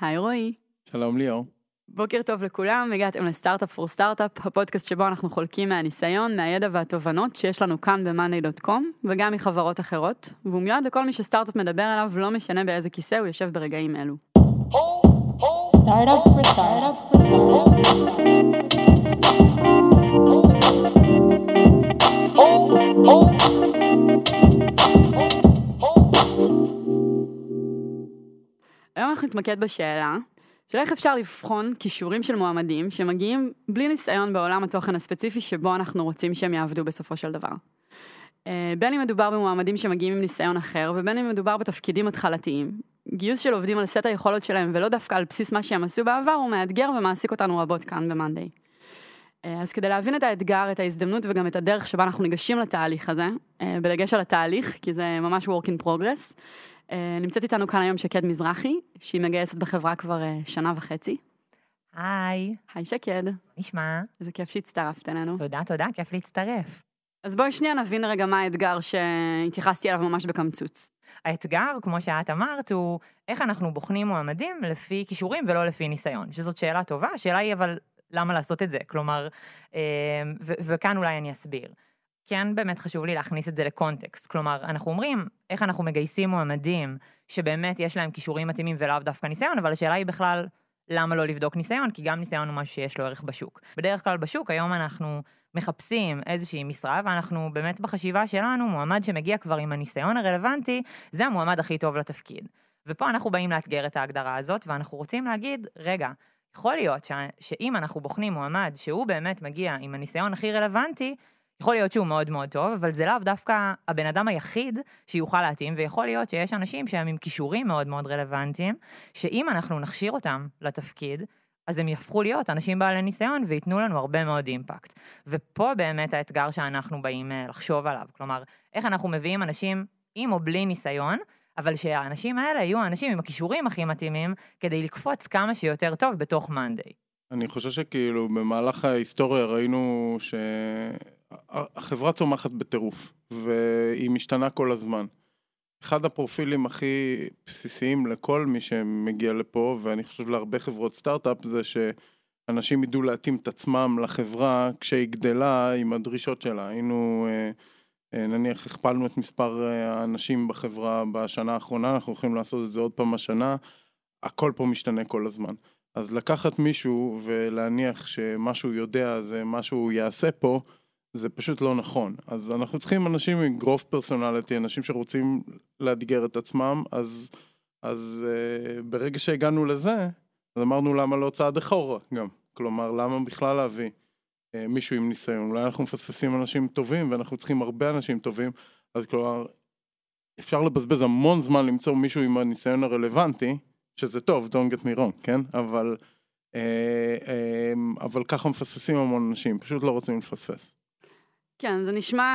היי רועי. שלום ליאור. בוקר טוב לכולם, הגעתם לסטארט-אפ פור סטארט-אפ, הפודקאסט שבו אנחנו חולקים מהניסיון, מהידע והתובנות שיש לנו כאן ב-monday.com וגם מחברות אחרות, והוא מיועד לכל מי שסטארט-אפ מדבר עליו, לא משנה באיזה כיסא הוא יושב ברגעים אלו. Startup for startup for startup. אנחנו נתמקד בשאלה של איך אפשר לבחון כישורים של מועמדים שמגיעים בלי ניסיון בעולם התוכן הספציפי שבו אנחנו רוצים שהם יעבדו בסופו של דבר. אה, בין אם מדובר במועמדים שמגיעים עם ניסיון אחר ובין אם מדובר בתפקידים התחלתיים. גיוס של עובדים על סט היכולות שלהם ולא דווקא על בסיס מה שהם עשו בעבר הוא מאתגר ומעסיק אותנו רבות כאן ב-Monday. אה, אז כדי להבין את האתגר, את ההזדמנות וגם את הדרך שבה אנחנו ניגשים לתהליך הזה, אה, בדגש על התהליך, כי זה ממש work in progress, נמצאת איתנו כאן היום שקד מזרחי, שהיא מגייסת בחברה כבר אה, שנה וחצי. היי, היי שקד, נשמע? איזה כיף שהצטרפת אלינו. תודה, תודה, כיף להצטרף. אז בואי שנייה נבין רגע מה האתגר שהתייחסתי אליו ממש בקמצוץ. האתגר, כמו שאת אמרת, הוא איך אנחנו בוחנים מועמדים לפי כישורים ולא לפי ניסיון, שזאת שאלה טובה, השאלה היא אבל למה לעשות את זה? כלומר, אה, וכאן אולי אני אסביר. כן באמת חשוב לי להכניס את זה לקונטקסט, כלומר, אנחנו אומרים איך אנחנו מגייסים מועמדים שבאמת יש להם כישורים מתאימים ולאו דווקא ניסיון, אבל השאלה היא בכלל, למה לא לבדוק ניסיון? כי גם ניסיון הוא משהו שיש לו ערך בשוק. בדרך כלל בשוק, היום אנחנו מחפשים איזושהי משרה, ואנחנו באמת בחשיבה שלנו, מועמד שמגיע כבר עם הניסיון הרלוונטי, זה המועמד הכי טוב לתפקיד. ופה אנחנו באים לאתגר את ההגדרה הזאת, ואנחנו רוצים להגיד, רגע, יכול להיות ש... שאם אנחנו בוחנים מועמד שהוא באמת מגיע עם הניסיון הכי רלוונטי, יכול להיות שהוא מאוד מאוד טוב, אבל זה לאו דווקא הבן אדם היחיד שיוכל להתאים, ויכול להיות שיש אנשים שהם עם כישורים מאוד מאוד רלוונטיים, שאם אנחנו נכשיר אותם לתפקיד, אז הם יהפכו להיות אנשים בעלי ניסיון וייתנו לנו הרבה מאוד אימפקט. ופה באמת האתגר שאנחנו באים אה, לחשוב עליו. כלומר, איך אנחנו מביאים אנשים עם או בלי ניסיון, אבל שהאנשים האלה יהיו האנשים עם הכישורים הכי מתאימים, כדי לקפוץ כמה שיותר טוב בתוך מאנדיי. אני חושב שכאילו במהלך ההיסטוריה ראינו שהחברה צומחת בטירוף, והיא משתנה כל הזמן. אחד הפרופילים הכי בסיסיים לכל מי שמגיע לפה, ואני חושב להרבה חברות סטארט-אפ, זה שאנשים ידעו להתאים את עצמם לחברה כשהיא גדלה עם הדרישות שלה. היינו, אה, אה, נניח הכפלנו את מספר אה, האנשים בחברה בשנה האחרונה, אנחנו הולכים לעשות את זה עוד פעם השנה, הכל פה משתנה כל הזמן. אז לקחת מישהו ולהניח שמה שהוא יודע זה מה שהוא יעשה פה, זה פשוט לא נכון. אז אנחנו צריכים אנשים עם גרוף פרסונליטי, אנשים שרוצים לאתגר את עצמם, אז, אז uh, ברגע שהגענו לזה, אז אמרנו למה לא צעד אחורה גם. כלומר, למה בכלל להביא uh, מישהו עם ניסיון? אולי אנחנו מפספסים אנשים טובים ואנחנו צריכים הרבה אנשים טובים, אז כלומר, אפשר לבזבז המון זמן למצוא מישהו עם הניסיון הרלוונטי, שזה טוב, don't get me wrong, כן? אבל, אה, אה, אבל ככה מפספסים המון אנשים, פשוט לא רוצים לפספס. כן, זה נשמע,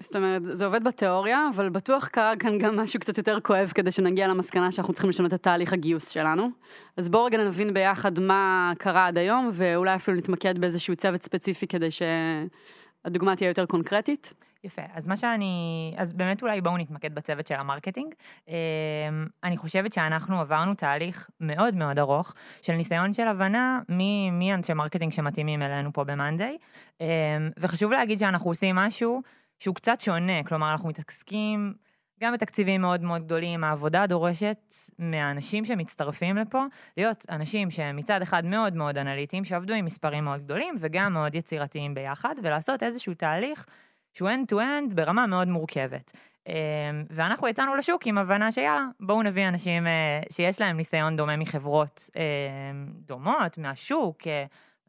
זאת אומרת, זה עובד בתיאוריה, אבל בטוח קרה כאן גם משהו קצת יותר כואב כדי שנגיע למסקנה שאנחנו צריכים לשנות את תהליך הגיוס שלנו. אז בואו רגע נבין ביחד מה קרה עד היום, ואולי אפילו נתמקד באיזשהו צוות ספציפי כדי שהדוגמה תהיה יותר קונקרטית. יפה, אז מה שאני, אז באמת אולי בואו נתמקד בצוות של ה marketing. אמ, אני חושבת שאנחנו עברנו תהליך מאוד מאוד ארוך של ניסיון של הבנה מי, מי אנשי marketing שמתאימים אלינו פה ב Monday, אמ, וחשוב להגיד שאנחנו עושים משהו שהוא קצת שונה, כלומר אנחנו מתעסקים גם בתקציבים מאוד מאוד גדולים, העבודה דורשת מהאנשים שמצטרפים לפה להיות אנשים שהם מצד אחד מאוד מאוד אנליטיים, שעבדו עם מספרים מאוד גדולים וגם מאוד יצירתיים ביחד, ולעשות איזשהו תהליך שהוא end-to-end ברמה מאוד מורכבת. אמ, ואנחנו יצאנו לשוק עם הבנה שיאללה, בואו נביא אנשים אה, שיש להם ניסיון דומה מחברות אמ, דומות, מהשוק,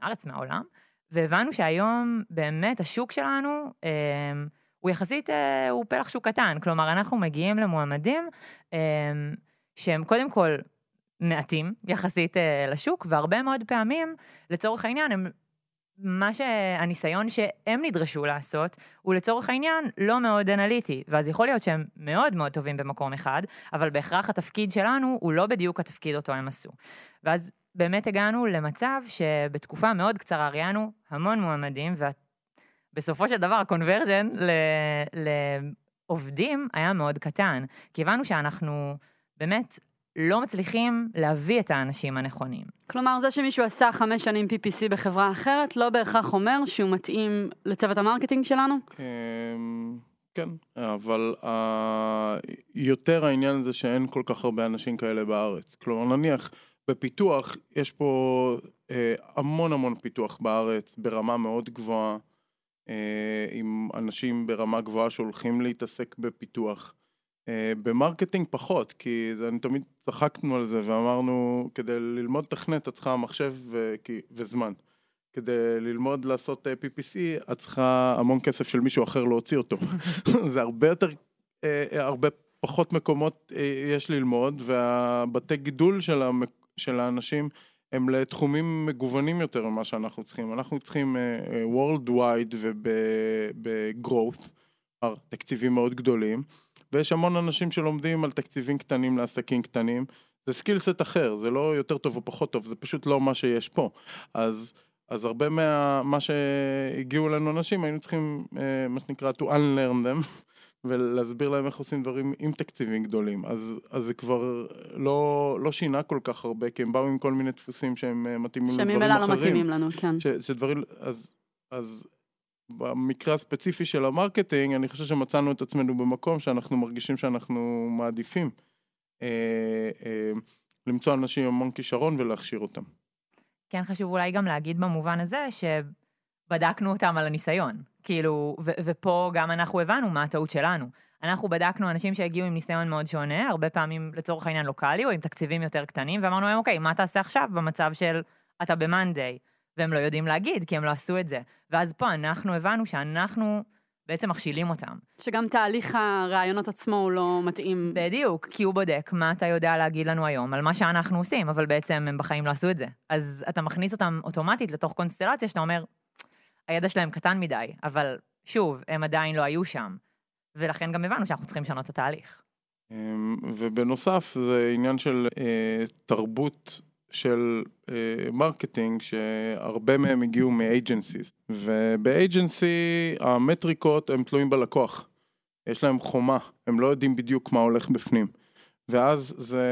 מהארץ, מהעולם, והבנו שהיום באמת השוק שלנו אמ, הוא יחסית, אה, הוא פלח שוק קטן, כלומר אנחנו מגיעים למועמדים שהם קודם כל מעטים יחסית אה, לשוק, והרבה מאוד פעמים, לצורך העניין, הם מה שהניסיון שהם נדרשו לעשות, הוא לצורך העניין לא מאוד אנליטי, ואז יכול להיות שהם מאוד מאוד טובים במקום אחד, אבל בהכרח התפקיד שלנו הוא לא בדיוק התפקיד אותו הם עשו. ואז באמת הגענו למצב שבתקופה מאוד קצרה ראיינו המון מועמדים, ובסופו של דבר הקונברג'ן לעובדים היה מאוד קטן, כי הבנו שאנחנו באמת לא מצליחים להביא את האנשים הנכונים. כלומר, זה שמישהו עשה חמש שנים PPC בחברה אחרת, לא בהכרח אומר שהוא מתאים לצוות ה marketing שלנו? אמ, כן, אבל ה- יותר העניין זה שאין כל כך הרבה אנשים כאלה בארץ. כלומר, נניח בפיתוח, יש פה אה, המון המון פיתוח בארץ ברמה מאוד גבוהה, אה, עם אנשים ברמה גבוהה שהולכים להתעסק בפיתוח. אה, ב marketing פחות, כי אני תמיד צחקנו על זה ואמרנו, כדי ללמוד תכנת את צריכה מחשב ו, כי, וזמן. כדי ללמוד לעשות אה, PPC, את צריכה המון כסף של מישהו אחר להוציא אותו. זה הרבה יותר, אה, אה, הרבה פחות מקומות אה, יש ללמוד, והבתי גידול של, המק... של האנשים הם לתחומים מגוונים יותר ממה שאנחנו צריכים. אנחנו צריכים אה, אה, Worldwide וב-growth, תקציבים מאוד גדולים, ויש המון אנשים שלומדים על תקציבים קטנים לעסקים קטנים. זה סקילסט אחר, זה לא יותר טוב או פחות טוב, זה פשוט לא מה שיש פה. אז... אז הרבה מה... מה שהגיעו אלינו אנשים היינו צריכים אה, מה שנקרא to unlearn them ולהסביר להם איך עושים דברים עם תקציבים גדולים אז, אז זה כבר לא, לא שינה כל כך הרבה כי הם באו עם כל מיני דפוסים שהם אה, מתאימים לדברים אחרים. שממילא לא מתאימים לנו, כן. ש, שדברים, אז, אז במקרה הספציפי של ה marketing אני חושב שמצאנו את עצמנו במקום שאנחנו מרגישים שאנחנו מעדיפים אה, אה, למצוא אנשים עם המון כישרון ולהכשיר אותם. כן חשוב אולי גם להגיד במובן הזה שבדקנו אותם על הניסיון. כאילו, ו- ופה גם אנחנו הבנו מה הטעות שלנו. אנחנו בדקנו אנשים שהגיעו עם ניסיון מאוד שונה, הרבה פעמים לצורך העניין לוקאלי או עם תקציבים יותר קטנים, ואמרנו להם, אוקיי, מה תעשה עכשיו במצב של אתה ב-Monday? והם לא יודעים להגיד, כי הם לא עשו את זה. ואז פה אנחנו הבנו שאנחנו בעצם מכשילים אותם. שגם תהליך הרעיונות עצמו הוא לא מתאים. בדיוק, כי הוא בודק מה אתה יודע להגיד לנו היום על מה שאנחנו עושים, אבל בעצם הם בחיים לא עשו את זה. אז אתה מכניס אותם אוטומטית לתוך קונסטלציה שאתה אומר, הידע שלהם קטן מדי, אבל שוב, הם עדיין לא היו שם. ולכן גם הבנו שאנחנו צריכים לשנות את התהליך. אמ, ובנוסף זה עניין של אה, תרבות של אה, marketing שהרבה מהם הגיעו מ agencies וב agency המטריקות הם תלויים בלקוח. יש להם חומה הם לא יודעים בדיוק מה הולך בפנים ואז זה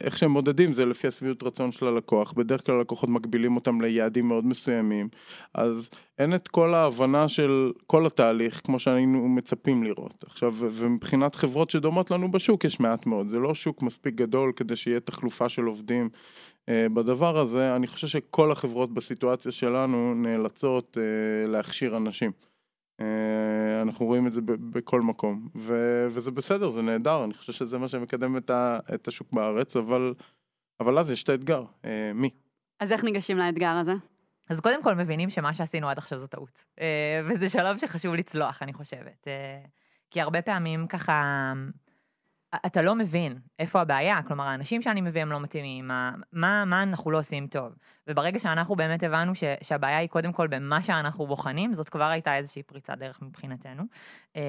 איך שהם מודדים זה לפי השביעות רצון של הלקוח. בדרך כלל לקוחות מגבילים אותם ליעדים מאוד מסוימים. אז אין את כל ההבנה של כל התהליך כמו שהיינו מצפים לראות. עכשיו ומבחינת חברות שדומות לנו בשוק יש מעט מאוד. זה לא שוק מספיק גדול כדי שיהיה תחלופה של עובדים אה, בדבר הזה. אני חושב שכל החברות בסיטואציה שלנו נאלצות אה, להכשיר אנשים. אה, אנחנו רואים את זה בכל מקום, ו- וזה בסדר, זה נהדר, אני חושב שזה מה שמקדם את, ה- את השוק בארץ, אבל, אבל אז יש את האתגר, אה, מי? אז איך ניגשים לאתגר הזה? אז קודם כל מבינים שמה שעשינו עד עכשיו זו טעות. אה, וזה שלב שחשוב לצלוח, אני חושבת. כי הרבה פעמים ככה, אתה לא מבין איפה הבעיה, כלומר האנשים שאני מביא הם לא מתאימים, מה, מה, מה אנחנו לא עושים טוב. וברגע שאנחנו באמת הבנו ש, שהבעיה היא קודם כל במה שאנחנו בוחנים, זאת כבר הייתה איזושהי פריצת דרך מבחינתנו. אמ,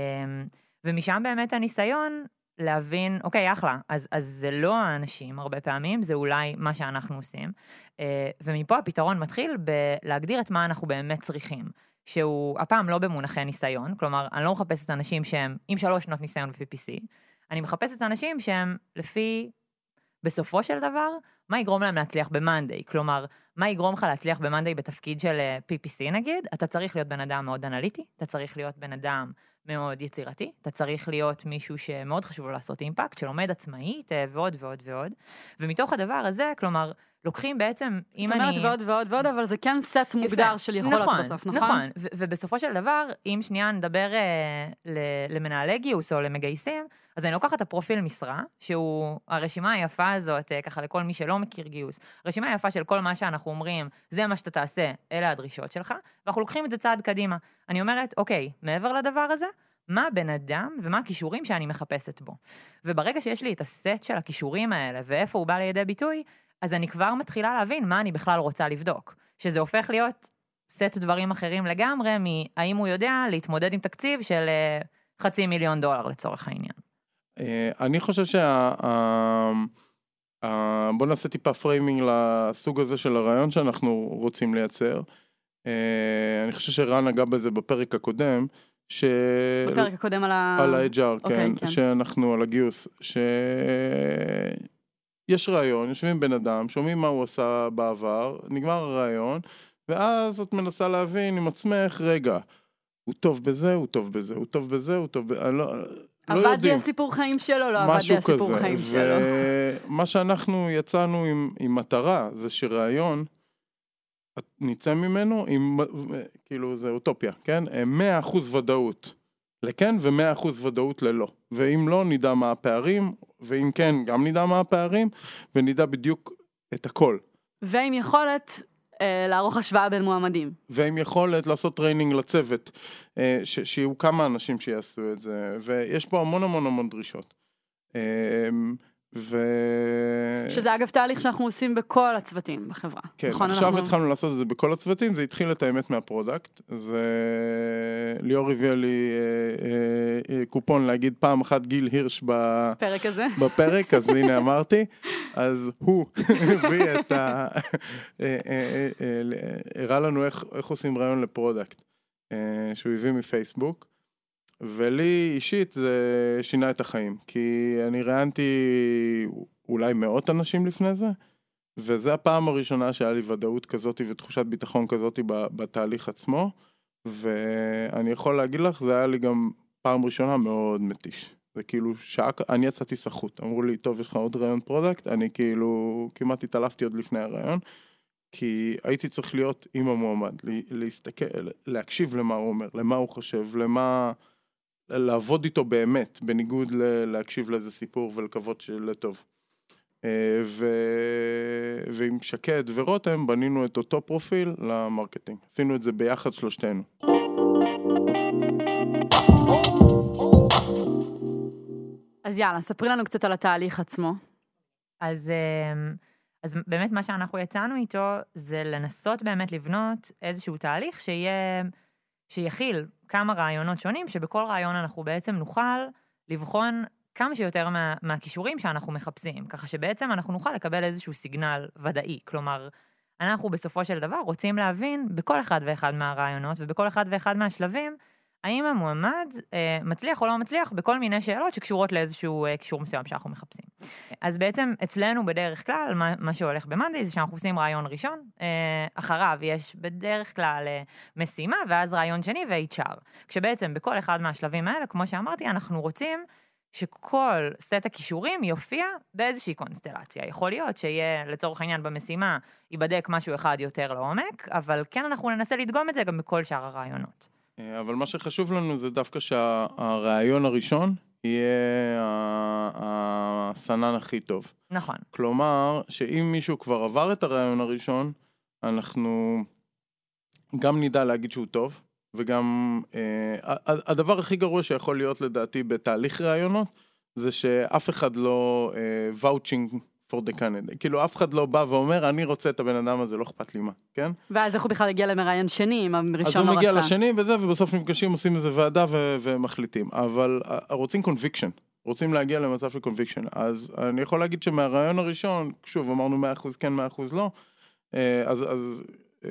ומשם באמת הניסיון להבין, אוקיי, אחלה, אז, אז זה לא האנשים הרבה פעמים, זה אולי מה שאנחנו עושים. אה, ומפה הפתרון מתחיל בלהגדיר את מה אנחנו באמת צריכים. שהוא הפעם לא במונחי ניסיון, כלומר, אני לא מחפשת אנשים שהם עם שלוש שנות ניסיון ב-PPC, אני מחפשת אנשים שהם לפי, בסופו של דבר, מה יגרום להם להצליח ב-Monday? כלומר, מה יגרום לך להצליח ב-Monday בתפקיד של אה, PPC נגיד? אתה צריך להיות בן אדם מאוד אנליטי, אתה צריך להיות בן אדם מאוד יצירתי, אתה צריך להיות מישהו שמאוד חשוב לו לעשות אימפקט, שלומד עצמאית אה, ועוד ועוד ועוד. ומתוך הדבר הזה, כלומר, לוקחים בעצם, אם אני... את אומרת ועוד ועוד ועוד, אבל זה כן סט מוגדר של יכולות נכון, בסוף, נכון? נכון, ו- ובסופו של דבר, אם שנייה נדבר אה, ל- למנהלי גיוס או למגייסים, אז אני לוקחת את הפרופיל משרה, שהוא הרשימה היפה הזאת, אה, ככה לכל מי שלא מכיר גיוס, רשימה יפה של כל מה שאנחנו אומרים, זה מה שאתה תעשה, אלה הדרישות שלך, ואנחנו לוקחים את זה צעד קדימה. אני אומרת, אוקיי, מעבר לדבר הזה, מה הבן אדם ומה הכישורים שאני מחפשת בו. וברגע שיש לי את הסט של הכישורים האלה ואיפה הוא בא לידי ביטוי, אז אני כבר מתחילה להבין מה אני בכלל רוצה לבדוק. שזה הופך להיות סט דברים אחרים לגמרי, מהאם הוא יודע להתמודד עם תקציב של אה, חצי מיליון דולר לצורך העניין. אה, אני חושב שה... בוא נעשה טיפה framing לסוג הזה של הראיון שאנחנו רוצים לייצר. אה, אני חושב שרן נגע בזה בפרק הקודם. ש... בפרק הקודם על ה... על ה-HR, אוקיי, כן, כן. שאנחנו על הגיוס, יש ראיון, יושבים בן אדם, שומעים מה הוא עשה בעבר, נגמר הראיון, ואז את מנסה להבין עם עצמך, רגע, הוא טוב בזה, הוא טוב בזה, הוא טוב בזה, הוא טוב בזה, לא, לא עבד לי יודעים. הסיפור חיים שלו, לא עבד לי הסיפור כזה, חיים שלו. ומה שאנחנו יצאנו עם, עם מטרה זה שראיון, נצא ממנו עם, כאילו זה אוטופיה, כן? 100% ודאות לכן ו-100% ודאות ללא. ואם לא, נדע מה הפערים, ואם כן, גם נדע מה הפערים, ונדע בדיוק את הכל. ועם יכולת אה, לערוך השוואה בין מועמדים. ועם יכולת לעשות training לצוות, אה, ש- שיהיו כמה אנשים שיעשו את זה, ויש פה המון המון המון דרישות. אה, ו... שזה אגב תהליך שאנחנו עושים בכל הצוותים בחברה. כן, נכון, עכשיו אנחנו- התחלנו לעשות את זה בכל הצוותים, זה התחיל את האמת מה product. זה... ליאור הביא לי אה, אה, אה, קופון להגיד פעם אחת גיל הירש ב... פרק הזה. בפרק, אז הנה אמרתי, אז הוא הביא את ה... אה, אה, אה, אה, הראה לנו איך, איך עושים ראיון ל product, שהוא הביא מפייסבוק, ולי אישית זה שינה את החיים, כי אני ראיינתי אולי מאות אנשים לפני זה, וזה הפעם הראשונה שהיה לי ודאות כזאת ותחושת ביטחון כזאת בתהליך עצמו, ואני יכול להגיד לך, זה היה לי גם פעם ראשונה מאוד מתיש. זה כאילו שעה, אני יצאתי סחוט, אמרו לי, טוב, יש לך עוד ראיון product? אני כאילו כמעט התעלפתי עוד לפני הראיון, כי הייתי צריך להיות עם המועמד, לה- להסתכל, להקשיב למה הוא אומר, למה הוא חושב, למה... לעבוד איתו באמת, בניגוד ל- להקשיב לאיזה סיפור ולקוות שלטוב. אה, ו... ועם שקד ורותם בנינו את אותו פרופיל ל marketing. עשינו את זה ביחד שלושתנו. אז יאללה, ספרי לנו קצת על התהליך עצמו. אז, אמ, אז באמת מה שאנחנו יצאנו איתו זה לנסות באמת לבנות איזשהו תהליך שיהיה, שיכיל כמה רעיונות שונים, שבכל רעיון אנחנו בעצם נוכל לבחון כמה שיותר מה, מהכישורים שאנחנו מחפשים, ככה שבעצם אנחנו נוכל לקבל איזשהו סיגנל ודאי. כלומר, אנחנו בסופו של דבר רוצים להבין בכל אחד ואחד מהרעיונות ובכל אחד ואחד מהשלבים, האם המועמד אה, מצליח או לא מצליח בכל מיני שאלות שקשורות לאיזשהו אה, קישור מסוים שאנחנו מחפשים. אז בעצם אצלנו בדרך כלל, מה, מה שהולך במאנדי זה שאנחנו עושים רעיון ראשון, אה, אחריו יש בדרך כלל אה, משימה, ואז רעיון שני ו-HR. כשבעצם בכל אחד מהשלבים האלה, כמו שאמרתי, אנחנו רוצים שכל סט הכישורים יופיע באיזושהי קונסטלציה. יכול להיות שיהיה, לצורך העניין, במשימה ייבדק משהו אחד יותר לעומק, אבל כן אנחנו ננסה לדגום את זה גם בכל שאר הרעיונות. אה, אבל מה שחשוב לנו זה דווקא שהרעיון הראשון יהיה הסנן הכי טוב. נכון. כלומר, שאם מישהו כבר עבר את הרעיון הראשון, אנחנו גם נדע להגיד שהוא טוב, וגם אה, הדבר הכי גרוע שיכול להיות לדעתי בתהליך ראיונות, זה שאף אחד לא אה, for the candidate, כאילו אף אחד לא בא ואומר אני רוצה את הבן אדם הזה, לא אכפת לי מה, כן? ואז איך הוא בכלל הגיע למראיין שני, אם אז הראשון הוא לא מגיע רצה. לשני וזה, ובסוף נפגשים, עושים איזה ועדה ו- ומחליטים. אבל אה, רוצים conviction, רוצים להגיע למצב של conviction. אז אני יכול להגיד שמהראיון הראשון, שוב, אמרנו 100% כן, 100% לא, אה, אז, אז אה,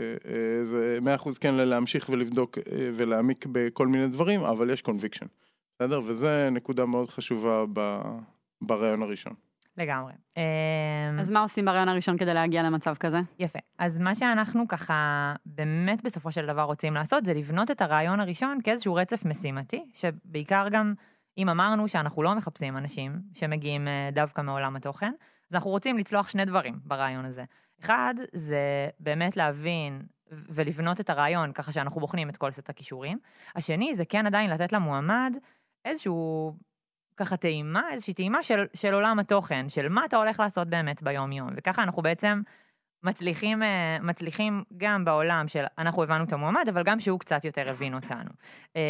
זה 100% כן להמשיך ולבדוק ולהעמיק בכל מיני דברים, אבל יש conviction. בסדר? וזה נקודה מאוד חשובה ב- בראיון הראשון. לגמרי. אמ, אז מה עושים בראיון הראשון כדי להגיע למצב כזה? יפה. אז מה שאנחנו ככה באמת בסופו של דבר רוצים לעשות זה לבנות את הראיון הראשון כאיזשהו רצף משימתי, שבעיקר גם אם אמרנו שאנחנו לא מחפשים אנשים שמגיעים אה, דווקא מעולם התוכן, אז אנחנו רוצים לצלוח שני דברים ברעיון הזה. אחד, זה באמת להבין ולבנות את הרעיון ככה שאנחנו בוחנים את כל סט הכישורים. השני, זה כן עדיין לתת למועמד איזשהו ככה טעימה, איזושהי טעימה של, של עולם התוכן, של מה אתה הולך לעשות באמת ביום-יום. וככה אנחנו בעצם מצליחים, אה, מצליחים גם בעולם של אנחנו הבנו את המועמד, אבל גם שהוא קצת יותר הבין אותנו. אמ,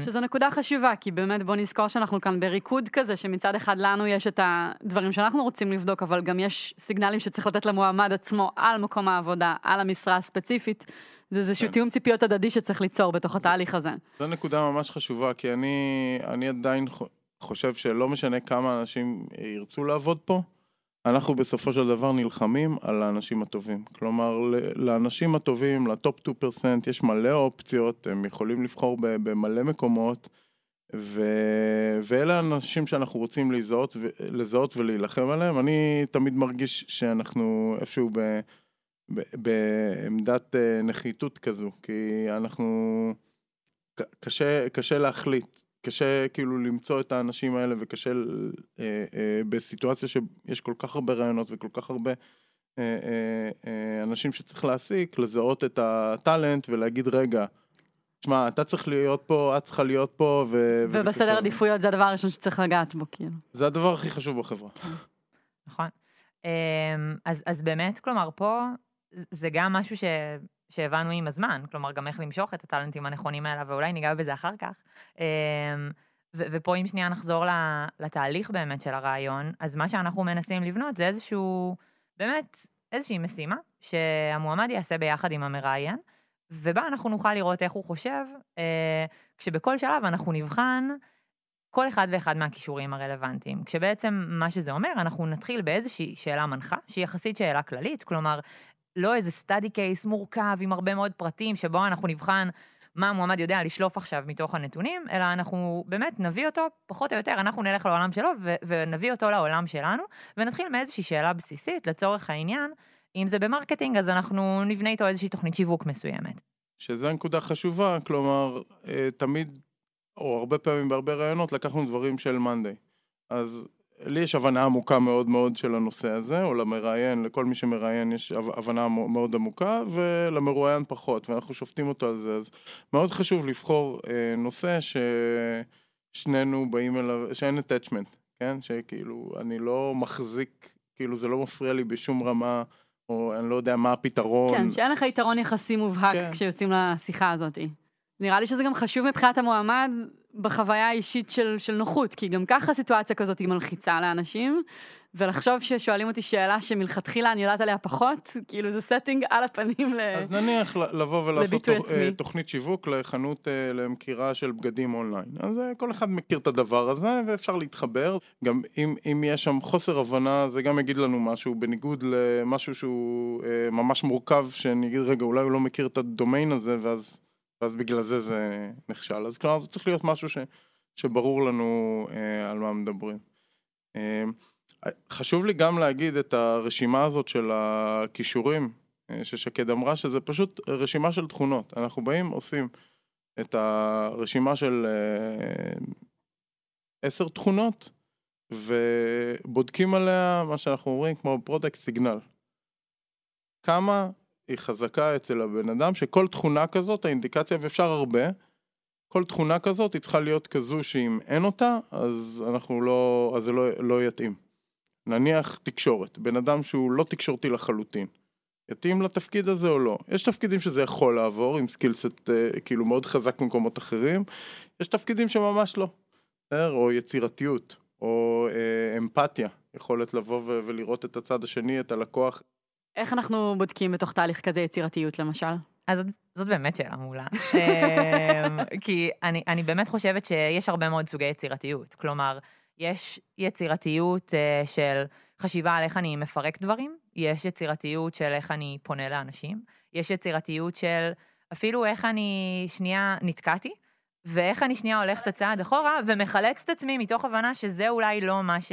שזו נקודה חשובה, כי באמת בוא נזכור שאנחנו כאן בריקוד כזה, שמצד אחד לנו יש את הדברים שאנחנו רוצים לבדוק, אבל גם יש סיגנלים שצריך לתת למועמד עצמו על מקום העבודה, על המשרה הספציפית. זה איזשהו כן. תיאום ציפיות הדדי שצריך ליצור בתוך התהליך הזה. זו נקודה ממש חשובה, כי אני, אני עדיין חושב שלא משנה כמה אנשים ירצו לעבוד פה, אנחנו בסופו של דבר נלחמים על האנשים הטובים. כלומר, לאנשים הטובים, לטופ 2%, יש מלא אופציות, הם יכולים לבחור במלא מקומות, ו... ואלה האנשים שאנחנו רוצים לזהות, ו... לזהות ולהילחם עליהם. אני תמיד מרגיש שאנחנו איפשהו ב... ב... בעמדת אה, נחיתות כזו, כי אנחנו... קשה, קשה להחליט, קשה כאילו למצוא את האנשים האלה וקשה אה, אה, בסיטואציה שיש כל כך הרבה רעיונות וכל כך הרבה אה, אה, אה, אנשים שצריך להעסיק, לזהות את הטאלנט ולהגיד רגע, שמע, אתה צריך להיות פה, את צריכה להיות פה, ו... ובסדר עדיפויות זה הדבר הראשון שצריך לגעת בו, כאילו. זה הדבר הכי חשוב בחברה. נכון. אמ, אז, אז באמת, כלומר, פה זה גם משהו ש, שהבנו עם הזמן, כלומר, גם איך למשוך את הטאלנטים הנכונים האלה, ואולי ניגע בזה אחר כך. אמ, ו, ופה אם שנייה נחזור לתהליך באמת של הרעיון, אז מה שאנחנו מנסים לבנות זה איזשהו, באמת, איזושהי משימה שהמועמד יעשה ביחד עם המראיין, ובה אנחנו נוכל לראות איך הוא חושב, אה, כשבכל שלב אנחנו נבחן כל אחד ואחד מהכישורים הרלוונטיים. כשבעצם מה שזה אומר, אנחנו נתחיל באיזושהי שאלה מנחה, שהיא יחסית שאלה כללית, כלומר, לא איזה סטאדי קייס מורכב עם הרבה מאוד פרטים, שבו אנחנו נבחן מה המועמד יודע לשלוף עכשיו מתוך הנתונים, אלא אנחנו באמת נביא אותו, פחות או יותר, אנחנו נלך לעולם שלו ונביא אותו לעולם שלנו, ונתחיל מאיזושהי שאלה בסיסית, לצורך העניין, אם זה ב marketing, אז אנחנו נבנה איתו איזושהי תוכנית שיווק מסוימת. שזו הנקודה חשובה, כלומר, אה, תמיד, או הרבה פעמים בהרבה ראיונות, לקחנו דברים של Monday. אז לי יש הבנה עמוקה מאוד מאוד של הנושא הזה, או למראיין, לכל מי שמראיין יש הב- הבנה מאוד עמוקה, ולמרואיין פחות, ואנחנו שופטים אותו על זה. אז מאוד חשוב לבחור אה, נושא ששנינו באים אליו, שאין attachment, כן? שכאילו, אני לא מחזיק, כאילו זה לא מפריע לי בשום רמה, או אני לא יודע מה הפתרון. כן, שאין לך יתרון יחסי מובהק כן. כשיוצאים לשיחה הזאת. נראה לי שזה גם חשוב מבחינת המועמד בחוויה האישית של, של נוחות, כי גם ככה סיטואציה כזאת היא מלחיצה לאנשים, ולחשוב ששואלים אותי שאלה שמלכתחילה אני יודעת עליה פחות, כאילו זה setting על הפנים ל... אז נניח לבוא ולעשות לביטוי תוכ- עצמי. אה, תוכנית שיווק לחנות אה, למכירה של בגדים אונליין. אז אה, כל אחד מכיר את הדבר הזה ואפשר להתחבר. גם אם, אם יש שם חוסר הבנה זה גם יגיד לנו משהו בניגוד למשהו שהוא ממש מורכב שאני אגיד רגע אולי הוא לא מכיר את הדומיין הזה ואז, ואז בגלל זה זה נכשל. אז כלומר זה צריך להיות משהו ש, שברור לנו אה, על מה מדברים. אה, חשוב לי גם להגיד את הרשימה הזאת של הכישורים אה, ששקד אמרה שזה פשוט רשימה של תכונות. אנחנו באים, עושים את הרשימה של אה, עשר תכונות ובודקים עליה מה שאנחנו אומרים כמו product signal. כמה היא חזקה אצל הבן אדם שכל תכונה כזאת, האינדיקציה, ואפשר הרבה, כל תכונה כזאת היא צריכה להיות כזו שאם אין אותה, אז אנחנו לא, אז זה לא, לא יתאים. נניח תקשורת, בן אדם שהוא לא תקשורתי לחלוטין. יתאים לתפקיד הזה או לא. יש תפקידים שזה יכול לעבור עם skillset אה, כאילו מאוד חזק במקומות אחרים, יש תפקידים שממש לא. או יצירתיות, או אה, אמפתיה, יכולת לבוא ולראות את הצד השני, את הלקוח. איך אנחנו בודקים בתוך תהליך כזה יצירתיות למשל? אז זאת, זאת באמת שאלה מעולה. אמ, כי אני, אני באמת חושבת שיש הרבה מאוד סוגי יצירתיות. כלומר, יש יצירתיות אה, של חשיבה על איך אני מפרק דברים, יש יצירתיות של איך אני פונה לאנשים, יש יצירתיות של אפילו איך אני שנייה נתקעתי, ואיך אני שנייה הולכת הצעד אחורה ומחלץ את עצמי מתוך הבנה שזה אולי לא מה ש...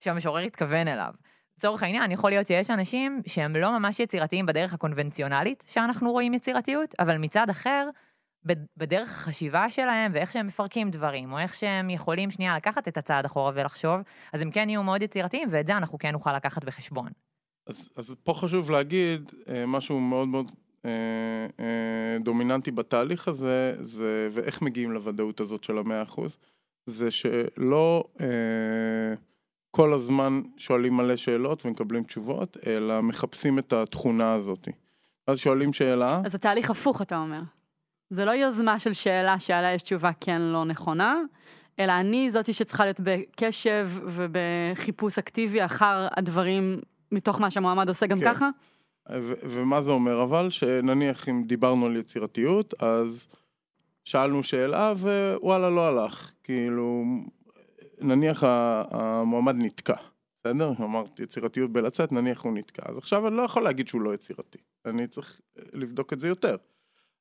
שהמשורר התכוון אליו. לצורך העניין, יכול להיות שיש אנשים שהם לא ממש יצירתיים בדרך הקונבנציונלית שאנחנו רואים יצירתיות, אבל מצד אחר, בד- בדרך החשיבה שלהם ואיך שהם מפרקים דברים, או איך שהם יכולים שנייה לקחת את הצעד אחורה ולחשוב, אז הם כן יהיו מאוד יצירתיים, ואת זה אנחנו כן נוכל לקחת בחשבון. אז, אז פה חשוב להגיד אה, משהו מאוד מאוד אה, אה, דומיננטי בתהליך הזה, זה, ואיך מגיעים לוודאות הזאת של המאה אחוז, זה שלא אה, כל הזמן שואלים מלא שאלות ומקבלים תשובות, אלא מחפשים את התכונה הזאת. אז שואלים שאלה, אז התהליך הפוך, אתה אומר. זה לא יוזמה של שאלה שעליה יש תשובה כן לא נכונה, אלא אני זאתי שצריכה להיות בקשב ובחיפוש אקטיבי אחר הדברים מתוך מה שהמועמד עושה גם כן. ככה. ו- ומה זה אומר אבל? שנניח אם דיברנו על יצירתיות, אז שאלנו שאלה ווואלה לא הלך. כאילו, נניח המועמד נתקע, בסדר? אמרת יצירתיות בלצאת, נניח הוא נתקע. אז עכשיו אני לא יכול להגיד שהוא לא יצירתי. אני צריך לבדוק את זה יותר.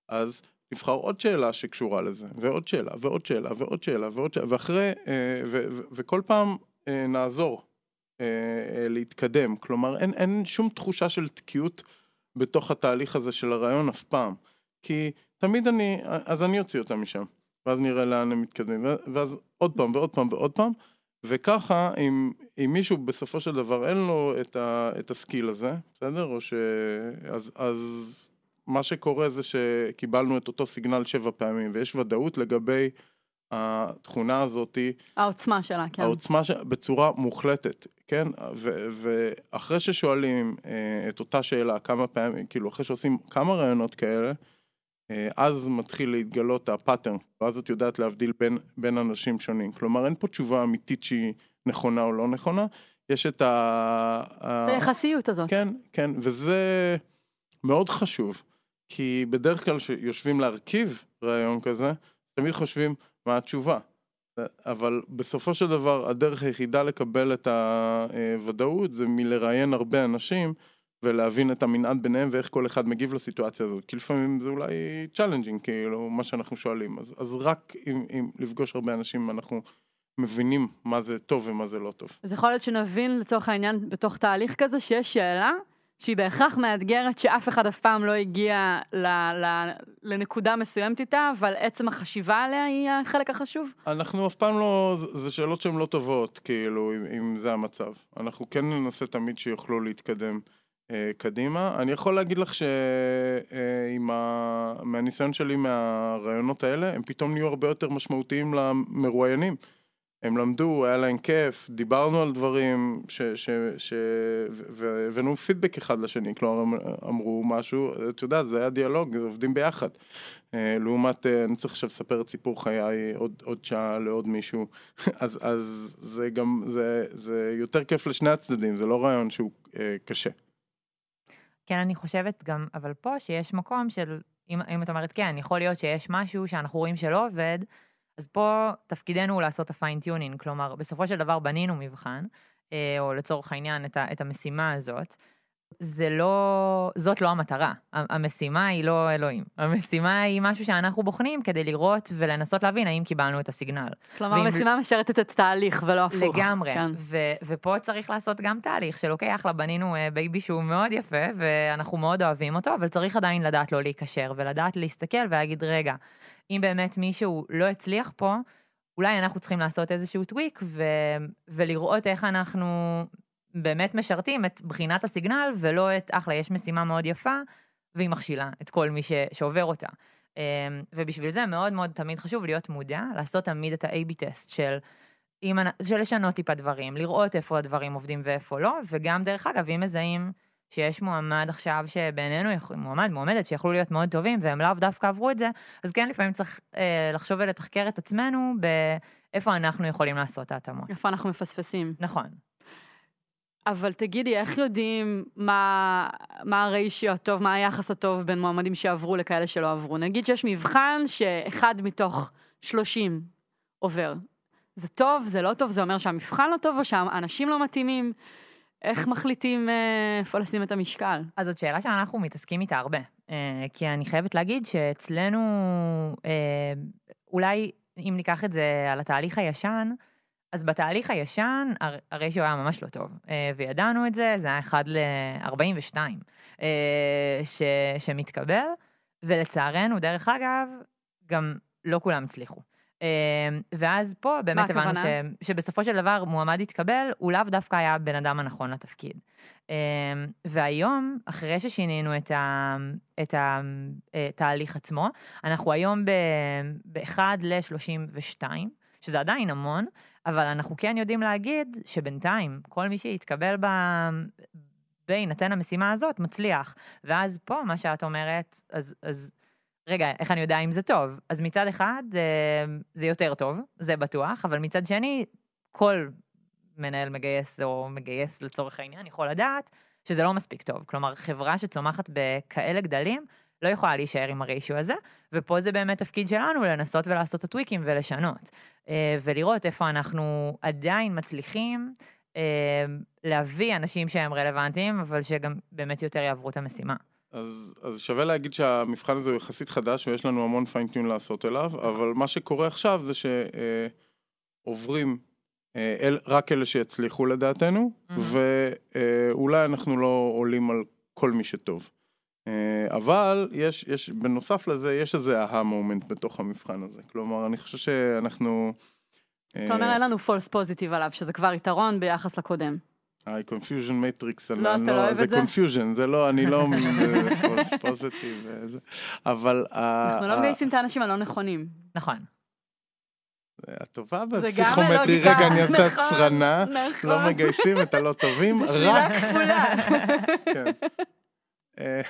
אז נבחר עוד שאלה שקשורה לזה, ועוד שאלה, ועוד שאלה, ועוד שאלה, ועוד שאלה, ואחרי, אה, ו- ו- וכל פעם אה, נעזור אה, אה, להתקדם. כלומר, אין, אין שום תחושה של תקיעות בתוך התהליך הזה של הרעיון אף פעם. כי תמיד אני, אז אני אוציא אותם משם, ואז נראה לאן הם מתקדמים, ואז עוד פעם ועוד פעם ועוד פעם, וככה אם, אם מישהו בסופו של דבר אין לו את, ה, את הסקיל הזה, בסדר? או ש... אז, אז מה שקורה זה שקיבלנו את אותו סיגנל שבע פעמים, ויש ודאות לגבי התכונה הזאתי, העוצמה שלה, כן. העוצמה ש... בצורה מוחלטת, כן? ו- ואחרי ששואלים אה, את אותה שאלה כמה פעמים, כאילו אחרי שעושים כמה רעיונות כאלה, אז מתחיל להתגלות הפאטרן, ואז את יודעת להבדיל בין, בין אנשים שונים. כלומר, אין פה תשובה אמיתית שהיא נכונה או לא נכונה, יש את ה... ה- היחסיות הזאת. כן, כן, וזה מאוד חשוב, כי בדרך כלל כשיושבים להרכיב ראיון כזה, תמיד חושבים מה התשובה. אבל בסופו של דבר הדרך היחידה לקבל את הוודאות זה מלראיין הרבה אנשים ולהבין את המנעד ביניהם ואיך כל אחד מגיב לסיטואציה הזאת. כי לפעמים זה אולי challenging, כאילו, מה שאנחנו שואלים. אז, אז רק אם, אם לפגוש הרבה אנשים אנחנו מבינים מה זה טוב ומה זה לא טוב. אז יכול להיות שנבין לצורך העניין בתוך תהליך כזה שיש שאלה שהיא בהכרח מאתגרת שאף אחד אף פעם לא הגיע ל, ל, לנקודה מסוימת איתה, אבל עצם החשיבה עליה היא החלק החשוב. אנחנו אף פעם לא, זה- שאלות שהן לא טובות, כאילו, אם, אם זה המצב. אנחנו כן ננסה תמיד שיוכלו להתקדם קדימה. אני יכול להגיד לך שעם ה... מהניסיון שלי מהרעיונות האלה, הם פתאום נהיו הרבה יותר משמעותיים למרואיינים. הם למדו, היה להם כיף, דיברנו על דברים, ש... ש... ש... והבאנו פידבק אחד לשני, כלומר הם אמרו משהו, את יודעת, זה היה דיאלוג, עובדים ביחד. אה, לעומת, אה, אני צריך עכשיו לספר את סיפור חיי עוד, עוד שעה לעוד מישהו, אז, אז זה גם, זה, זה יותר כיף לשני הצדדים, זה לא ראיון שהוא אה, קשה. כן, אני חושבת גם, אבל פה שיש מקום של, אם, אם את אומרת כן, יכול להיות שיש משהו שאנחנו רואים שלא עובד, אז פה תפקידנו הוא לעשות ה fine tuning, כלומר, בסופו של דבר בנינו מבחן, אה, או לצורך העניין את, ה, את המשימה הזאת. זה לא, זאת לא המטרה, המשימה היא לא אלוהים, המשימה היא משהו שאנחנו בוחנים כדי לראות ולנסות להבין האם קיבלנו את ה signal. כלומר, ואם- המשימה משרתת את התהליך ולא הפוך. לגמרי, כן. ו- ופה צריך לעשות גם תהליך של אוקיי, אחלה, בנינו אה, baby שהוא מאוד יפה, ואנחנו מאוד אוהבים אותו, אבל צריך עדיין לדעת לא להיקשר, ולדעת להסתכל ולהגיד, רגע, אם באמת מישהו לא הצליח פה, אולי אנחנו צריכים לעשות איזשהו טוויק, ו- ולראות איך אנחנו באמת משרתים את בחינת הסיגנל, ולא את, אחלה, יש משימה מאוד יפה, והיא מכשילה את כל מי ש- שעובר אותה. אמ, ובשביל זה מאוד מאוד תמיד חשוב להיות מודע, לעשות תמיד את ה-AB טסט של, אם, של לשנות טיפה דברים, לראות איפה הדברים עובדים ואיפה לא, וגם דרך אגב, אם מזהים שיש מועמד עכשיו שבעינינו, יכול- מועמד, מועמדת שיכולו להיות מאוד טובים, והם לאו דווקא עברו את זה, אז כן, לפעמים צריך אה, לחשוב ולתחקר את עצמנו באיפה אנחנו יכולים לעשות את ההתאמות. איפה אנחנו מפספסים. נכון. אבל תגידי, איך יודעים מה, מה הריישיו הטוב, מה היחס הטוב בין מועמדים שעברו לכאלה שלא עברו? נגיד שיש מבחן שאחד מתוך 30 עובר. זה טוב, זה לא טוב, זה אומר שהמבחן לא טוב או שהאנשים לא מתאימים? איך מחליטים אה, איפה לשים את המשקל? אז זאת שאלה שאנחנו מתעסקים איתה הרבה. אה, כי אני חייבת להגיד שאצלנו, אה, אולי אם ניקח את זה על התהליך הישן, אז בתהליך הישן הר- הריישיו היה ממש לא טוב, אה, וידענו את זה, זה היה 1 ל-42 ש- שמתקבל, ולצערנו, דרך אגב, גם לא כולם הצליחו. אה, ואז פה באמת הבנו? ש, שבסופו של דבר מועמד התקבל, הוא לאו דווקא היה הבן אדם הנכון לתפקיד. אה, והיום, אחרי ששינינו את, ה, את התהליך עצמו, אנחנו היום ב-1 ל-32, שזה עדיין המון, אבל אנחנו כן יודעים להגיד שבינתיים, כל מי שיתקבל. בהינתן המשימה הזאת, מצליח. ואז פה, מה שאת אומרת, אז, אז רגע, איך אני יודע אם זה טוב? אז מצד אחד, אה, זה יותר טוב, זה בטוח, אבל מצד שני, כל מנהל מגייס או מגייס לצורך העניין יכול לדעת שזה לא מספיק טוב. כלומר, חברה שצומחת בכאלה גדלים, לא יכולה להישאר עם הריישיו הזה, ופה זה באמת תפקיד שלנו לנסות ולעשות את הטוויקים ולשנות. אה, ולראות איפה אנחנו עדיין מצליחים אה, להביא אנשים שהם רלוונטיים, אבל שגם באמת יותר יעברו את המשימה. אז, אז שווה להגיד שהמבחן הזה הוא יחסית חדש ויש לנו המון פיינטיון לעשות אליו, אבל מה שקורה עכשיו זה שעוברים אה, אל, רק אלה שיצליחו לדעתנו, מהמם. ואולי אנחנו לא עולים על כל מי שטוב. אה, אבל יש, יש, בנוסף לזה, יש איזה אהה מומנט בתוך המבחן הזה. כלומר, אני חושב שאנחנו... אתה אומר אין לנו false positive עליו, שזה כבר יתרון ביחס לקודם. היי, confusion matrix, לא, אתה לא אוהב זה את זה? confusion, זה לא, אני לא false positive, אבל אנחנו לא מגייסים את האנשים הלא נכונים. נכון. הטובה זה גם בפסיכומטרי, רגע אני אעשה נכון, הצרנה, נכון. לא מגייסים את הלא טובים, זה רק, כפולה. כן. אה,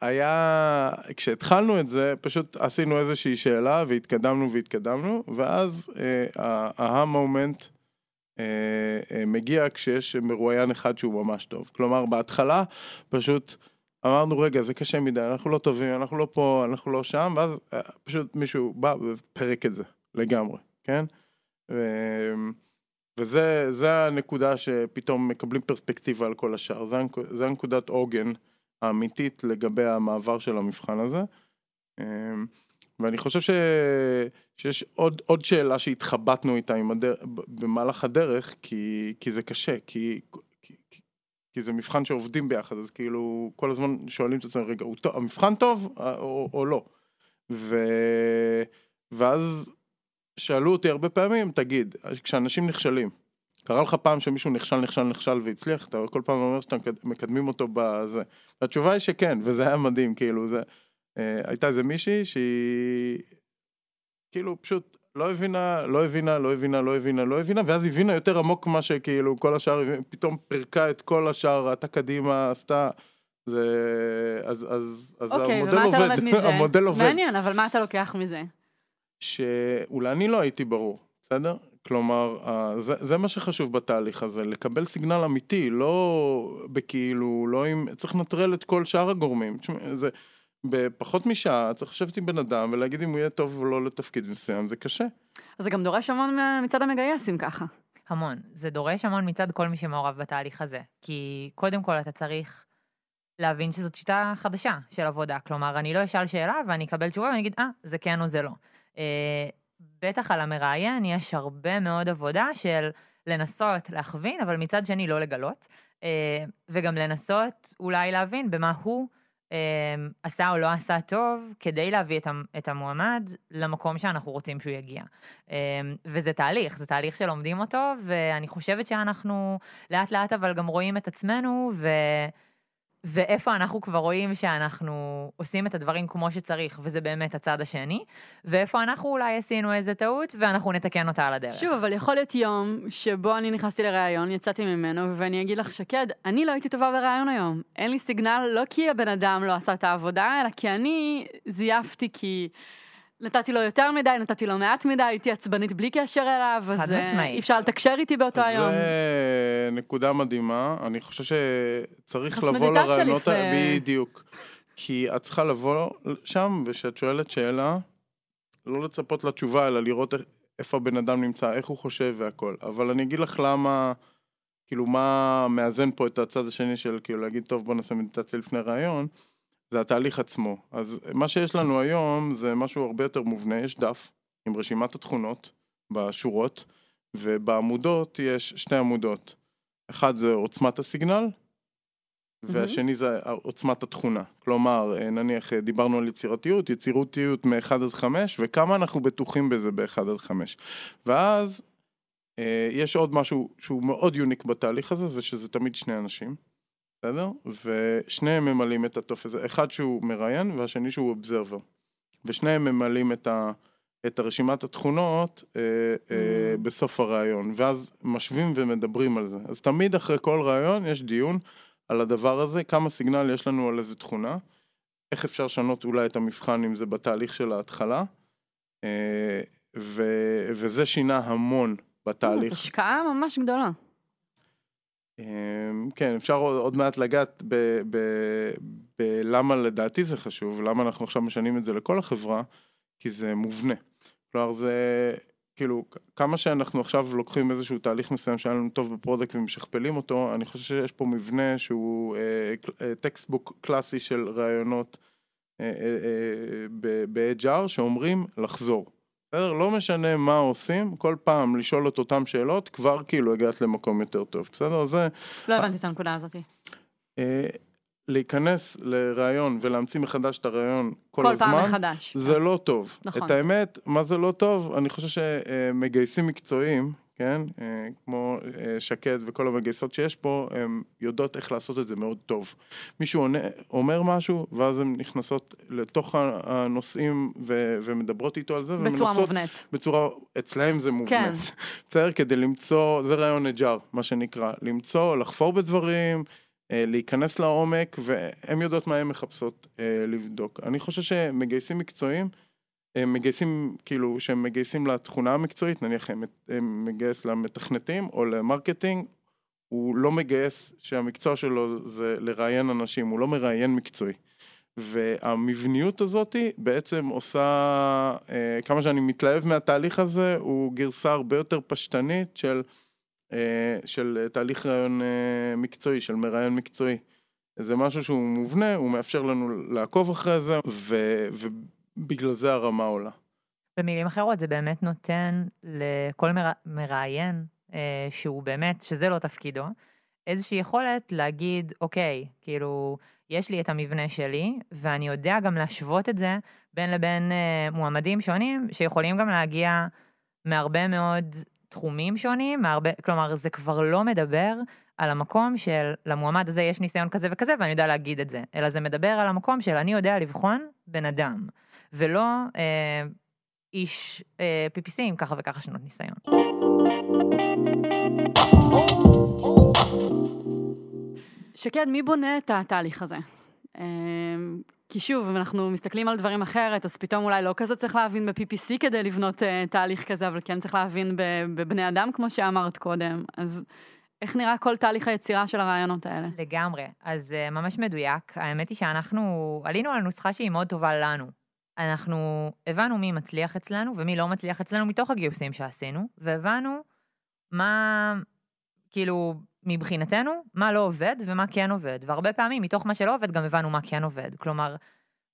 היה, כשהתחלנו את זה, פשוט עשינו איזושהי שאלה והתקדמנו והתקדמנו, ואז ההמומנט מגיע כשיש מרואיין אחד שהוא ממש טוב. כלומר, בהתחלה פשוט אמרנו, רגע, זה קשה מדי, אנחנו לא טובים, אנחנו לא פה, אנחנו לא שם, ואז אה, פשוט מישהו בא ופרק את זה לגמרי, כן? וזה זה הנקודה שפתאום מקבלים פרספקטיבה על כל השאר, זה, זה הנקודת עוגן האמיתית לגבי המעבר של המבחן הזה. אמ, ואני חושב ש... שיש עוד, עוד שאלה שהתחבטנו איתה הדר... במהלך הדרך, כי, כי זה קשה, כי, כי, כי- זה מבחן שעובדים ביחד, אז כאילו כל הזמן שואלים את עצמם, רגע, טוב, המבחן טוב אה, או, או לא? ו... ואז שאלו אותי הרבה פעמים, תגיד, כשאנשים נכשלים, קרה לך פעם שמישהו נכשל, נכשל, נכשל והצליח, אתה כל פעם אומר שאתם מקד- מקדמים אותו בזה. והתשובה היא שכן, וזה היה מדהים, כאילו, זה... אה, הייתה איזה מישהי שהיא... כאילו, פשוט לא הבינה, לא הבינה, לא הבינה, לא הבינה, לא הבינה, ואז הבינה יותר עמוק ממה שכאילו כל השאר, פתאום פירקה את כל השאר, ראתה קדימה, עשתה... זה... אז, אז, אז אוקיי, המודל ומה אתה עובד, לומד מזה? המודל עובד. מעניין, אבל מה אתה לוקח מזה? שאולי אני לא הייתי ברור, בסדר? כלומר, אה, זה, זה מה שחשוב בתהליך הזה, לקבל סיגנל אמיתי, לא בכאילו, לא עם, צריך לנטרל את כל שאר הגורמים. זה, בפחות משעה צריך לשבת עם בן אדם ולהגיד אם הוא יהיה טוב או לא לתפקיד מסוים, זה קשה. אז זה גם דורש המון מצד המגייס, אם ככה. המון. זה דורש המון מצד כל מי שמעורב בתהליך הזה. כי קודם כל אתה צריך להבין שזאת שיטה חדשה של עבודה. כלומר, אני לא אשאל שאלה ואני אקבל תשובה ואני אגיד, אה, זה כן או זה לא. בטח על המראיין יש הרבה מאוד עבודה של לנסות להכווין, אבל מצד שני לא לגלות. אה, וגם לנסות אולי להבין במה הוא אה, עשה או לא עשה טוב, כדי להביא את המועמד למקום שאנחנו רוצים שהוא יגיע. אה, וזה תהליך, זה תהליך שלומדים אותו, ואני חושבת שאנחנו לאט לאט אבל גם רואים את עצמנו, ו... ואיפה אנחנו כבר רואים שאנחנו עושים את הדברים כמו שצריך, וזה באמת הצד השני, ואיפה אנחנו אולי עשינו איזה טעות, ואנחנו נתקן אותה על הדרך. שוב, אבל יכול להיות יום שבו אני נכנסתי לראיון, יצאתי ממנו, ואני אגיד לך, שקד, אני לא הייתי טובה בראיון היום. אין לי סיגנל, לא כי הבן אדם לא עשה את העבודה, אלא כי אני זייפתי כי... נתתי לו יותר מדי, נתתי לו מעט מדי, הייתי עצבנית בלי קשר אליו, אז אה, משמעית. אי אפשר לתקשר איתי באותו היום. זה נקודה מדהימה, אני חושב שצריך לבוא לרעיונות, לפני- ה- בדיוק, כי את צריכה לבוא שם וכשאת שואלת שאלה, לא לצפות לתשובה אלא לראות איפה הבן אדם נמצא, איך הוא חושב והכל, אבל אני אגיד לך למה, כאילו מה מאזן פה את הצד השני של כאילו להגיד טוב בוא נעשה מדיטציה לפני ראיון, זה התהליך עצמו, אז מה שיש לנו היום זה משהו הרבה יותר מובנה, יש דף עם רשימת התכונות בשורות, ובעמודות יש שתי עמודות. אחד זה עוצמת הסיגנל, והשני זה עוצמת התכונה. כלומר, אה, נניח אה, דיברנו על יצירתיות, יצירתיות מ-1 עד 5, וכמה אנחנו בטוחים בזה ב-1 עד 5. ואז אה, יש עוד משהו שהוא מאוד יוניק בתהליך הזה, זה שזה תמיד שני אנשים, בסדר? ושניהם ממלאים את הטופס אחד שהוא מראיין והשני שהוא אובזרבר. ושניהם ממלאים את ה... את הרשימת התכונות אה, אה, Mm. בסוף הראיון, ואז משווים ומדברים על זה. אז תמיד אחרי כל ראיון יש דיון על הדבר הזה, כמה סיגנל יש לנו על איזה תכונה, איך אפשר לשנות אולי את המבחן אם זה בתהליך של ההתחלה, אה, ו, וזה שינה המון זאת בתהליך. השקעה ממש גדולה. אה, כן, אפשר עוד, מעט לגעת בלמה לדעתי זה חשוב, למה אנחנו עכשיו משנים את זה לכל החברה, כי זה מובנה. כלומר זה, כאילו, כמה שאנחנו עכשיו לוקחים איזשהו תהליך מסוים שהיה לנו טוב ב product ומשכפלים אותו, אני חושב שיש פה מבנה שהוא textbook קלאסי של ראיונות אה, אה, אה, ב-HR שאומרים לחזור. בסדר? לא משנה מה עושים, כל פעם לשאול את אותם שאלות, כבר כאילו הגעת למקום יותר טוב, בסדר? זה... לא הבנתי את הנקודה הזאת. אה, להיכנס לראיון ולהמציא מחדש את הרעיון כל, כל הזמן, פעם מחדש. זה לא טוב. נכון. את האמת, מה זה לא טוב? אני חושב שמגייסים מקצועיים, כן, אה, כמו אה, שקד וכל המגייסות שיש פה, הן יודעות איך לעשות את זה מאוד טוב. מישהו עונה, אומר משהו, ואז הן נכנסות לתוך הנושאים ו- ומדברות איתו על זה, בצורה ומנסות- מובנית. בצורה, אצלהם זה מובנית. כן. בסדר? כדי למצוא, זה ראיון HR, מה שנקרא. למצוא, לחפור בדברים, אה, להיכנס לעומק, והן יודעות מה הן מחפשות לבדוק. אני חושב שמגייסים מקצועיים, הם מגייסים, כאילו, שהם מגייסים לתכונה המקצועית, נניח הם, הם מגייס למתכנתים או ל marketing, הוא לא מגייס שהמקצוע שלו זה לראיין אנשים, הוא לא מראיין מקצועי. והמבניות הזאתי בעצם עושה, אה, כמה שאני מתלהב מהתהליך הזה, הוא גרסה הרבה יותר פשטנית של, אה, של תהליך ראיון אה, מקצועי, של מראיין מקצועי. זה משהו שהוא מובנה, הוא מאפשר לנו לעקוב אחרי זה, ו, ובגלל זה הרמה עולה. במילים אחרות זה באמת נותן לכל מר... מראיין אה, שהוא באמת, שזה לא תפקידו, איזושהי יכולת להגיד, אוקיי, כאילו, יש לי את המבנה שלי, ואני יודע גם להשוות את זה בין לבין אה, מועמדים שונים, שיכולים גם להגיע מהרבה מאוד תחומים שונים, מהרבה, כלומר, זה כבר לא מדבר על המקום של למועמד הזה יש ניסיון כזה וכזה, ואני יודע להגיד את זה, אלא זה מדבר על המקום של אני יודע לבחון בן אדם, ולא... אה, איש אה, PPC עם ככה וככה שנות ניסיון. שקד, מי בונה את התהליך הזה? אמ, כי שוב, אם אנחנו מסתכלים על דברים אחרת, אז פתאום אולי לא כזה צריך להבין ב-PPC כדי לבנות אה, תהליך כזה, אבל כן צריך להבין בבני אדם, כמו שאמרת קודם. אז איך נראה כל תהליך היצירה של הרעיונות האלה? לגמרי. אז uh, ממש מדויק. האמת היא שאנחנו עלינו על נוסחה שהיא מאוד טובה לנו. אנחנו הבנו מי מצליח אצלנו ומי לא מצליח אצלנו מתוך הגיוסים שעשינו, והבנו מה, כאילו, מבחינתנו, מה לא עובד ומה כן עובד. והרבה פעמים מתוך מה שלא עובד גם הבנו מה כן עובד. כלומר,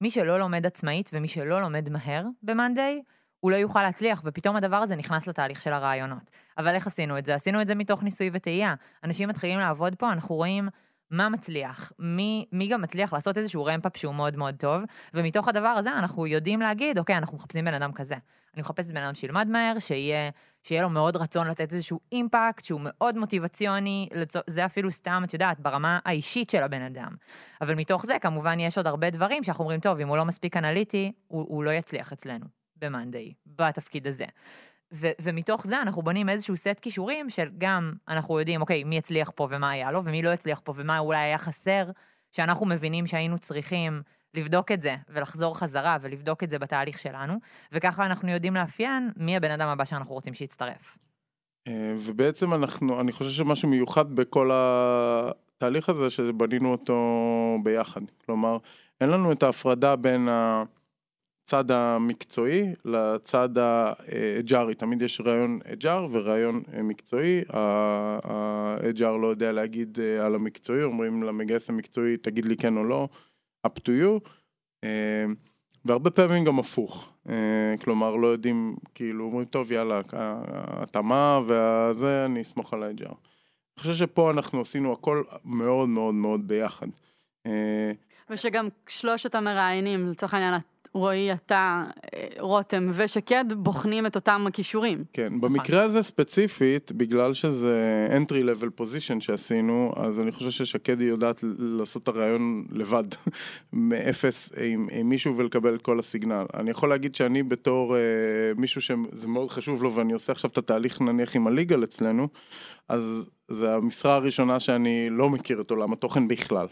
מי שלא לומד עצמאית ומי שלא לומד מהר ב-Monday, הוא לא יוכל להצליח, ופתאום הדבר הזה נכנס לתהליך של הרעיונות. אבל איך עשינו את זה? עשינו את זה מתוך ניסוי וטעייה. אנשים מתחילים לעבוד פה, אנחנו רואים מה מצליח, מי, מי גם מצליח לעשות איזשהו רמפאפ שהוא מאוד מאוד טוב, ומתוך הדבר הזה אנחנו יודעים להגיד, אוקיי, אנחנו מחפשים בן אדם כזה. אני מחפשת בן אדם שילמד מהר, שיהיה, שיהיה לו מאוד רצון לתת איזשהו אימפקט, שהוא מאוד מוטיבציוני. זה אפילו סתם, את יודעת, ברמה האישית של הבן אדם. אבל מתוך זה, כמובן, יש עוד הרבה דברים שאנחנו אומרים, טוב, אם הוא לא מספיק אנליטי, הוא, הוא לא יצליח אצלנו, ב-Monday, בתפקיד הזה. ו- ומתוך זה אנחנו בונים איזשהו סט כישורים של גם אנחנו יודעים, אוקיי, מי הצליח פה ומה היה לו, ומי לא הצליח פה ומה אולי היה חסר, שאנחנו מבינים שהיינו צריכים לבדוק את זה ולחזור חזרה ולבדוק את זה בתהליך שלנו, וככה אנחנו יודעים לאפיין מי הבן אדם הבא שאנחנו רוצים שיצטרף. אה, ובעצם אנחנו, אני חושב שמשהו מיוחד בכל התהליך הזה, שבנינו אותו ביחד. כלומר, אין לנו את ההפרדה בין הצד המקצועי לצד האג'ארי. תמיד יש רעיון אג'אר ורעיון אה, מקצועי. האג'אר לא יודע להגיד אה, על המקצועי, אומרים למגייס המקצועי, תגיד לי כן או לא, up to you. אה, והרבה פעמים גם הפוך, כלומר לא יודעים, כאילו אומרים טוב יאללה, ההתאמה והזה, אני אסמוך על ה-HR. אני חושב שפה אנחנו עשינו הכל מאוד מאוד מאוד ביחד. ושגם שלושת המראיינים, לצורך העניין, רועי, אתה, אה, רותם ושקד, בוחנים את אותם הכישורים. כן, במקרה הזה ספציפית, בגלל שזה entry level position שעשינו, אז אני חושב ששקד היא יודעת לעשות את הרעיון לבד, מאפס עם, עם מישהו ולקבל את כל הסיגנל. אני יכול להגיד שאני בתור אה, מישהו שזה מאוד חשוב לו ואני עושה עכשיו את התהליך נניח עם הליגל אצלנו, אז זה המשרה הראשונה שאני לא מכיר את עולם התוכן בכלל.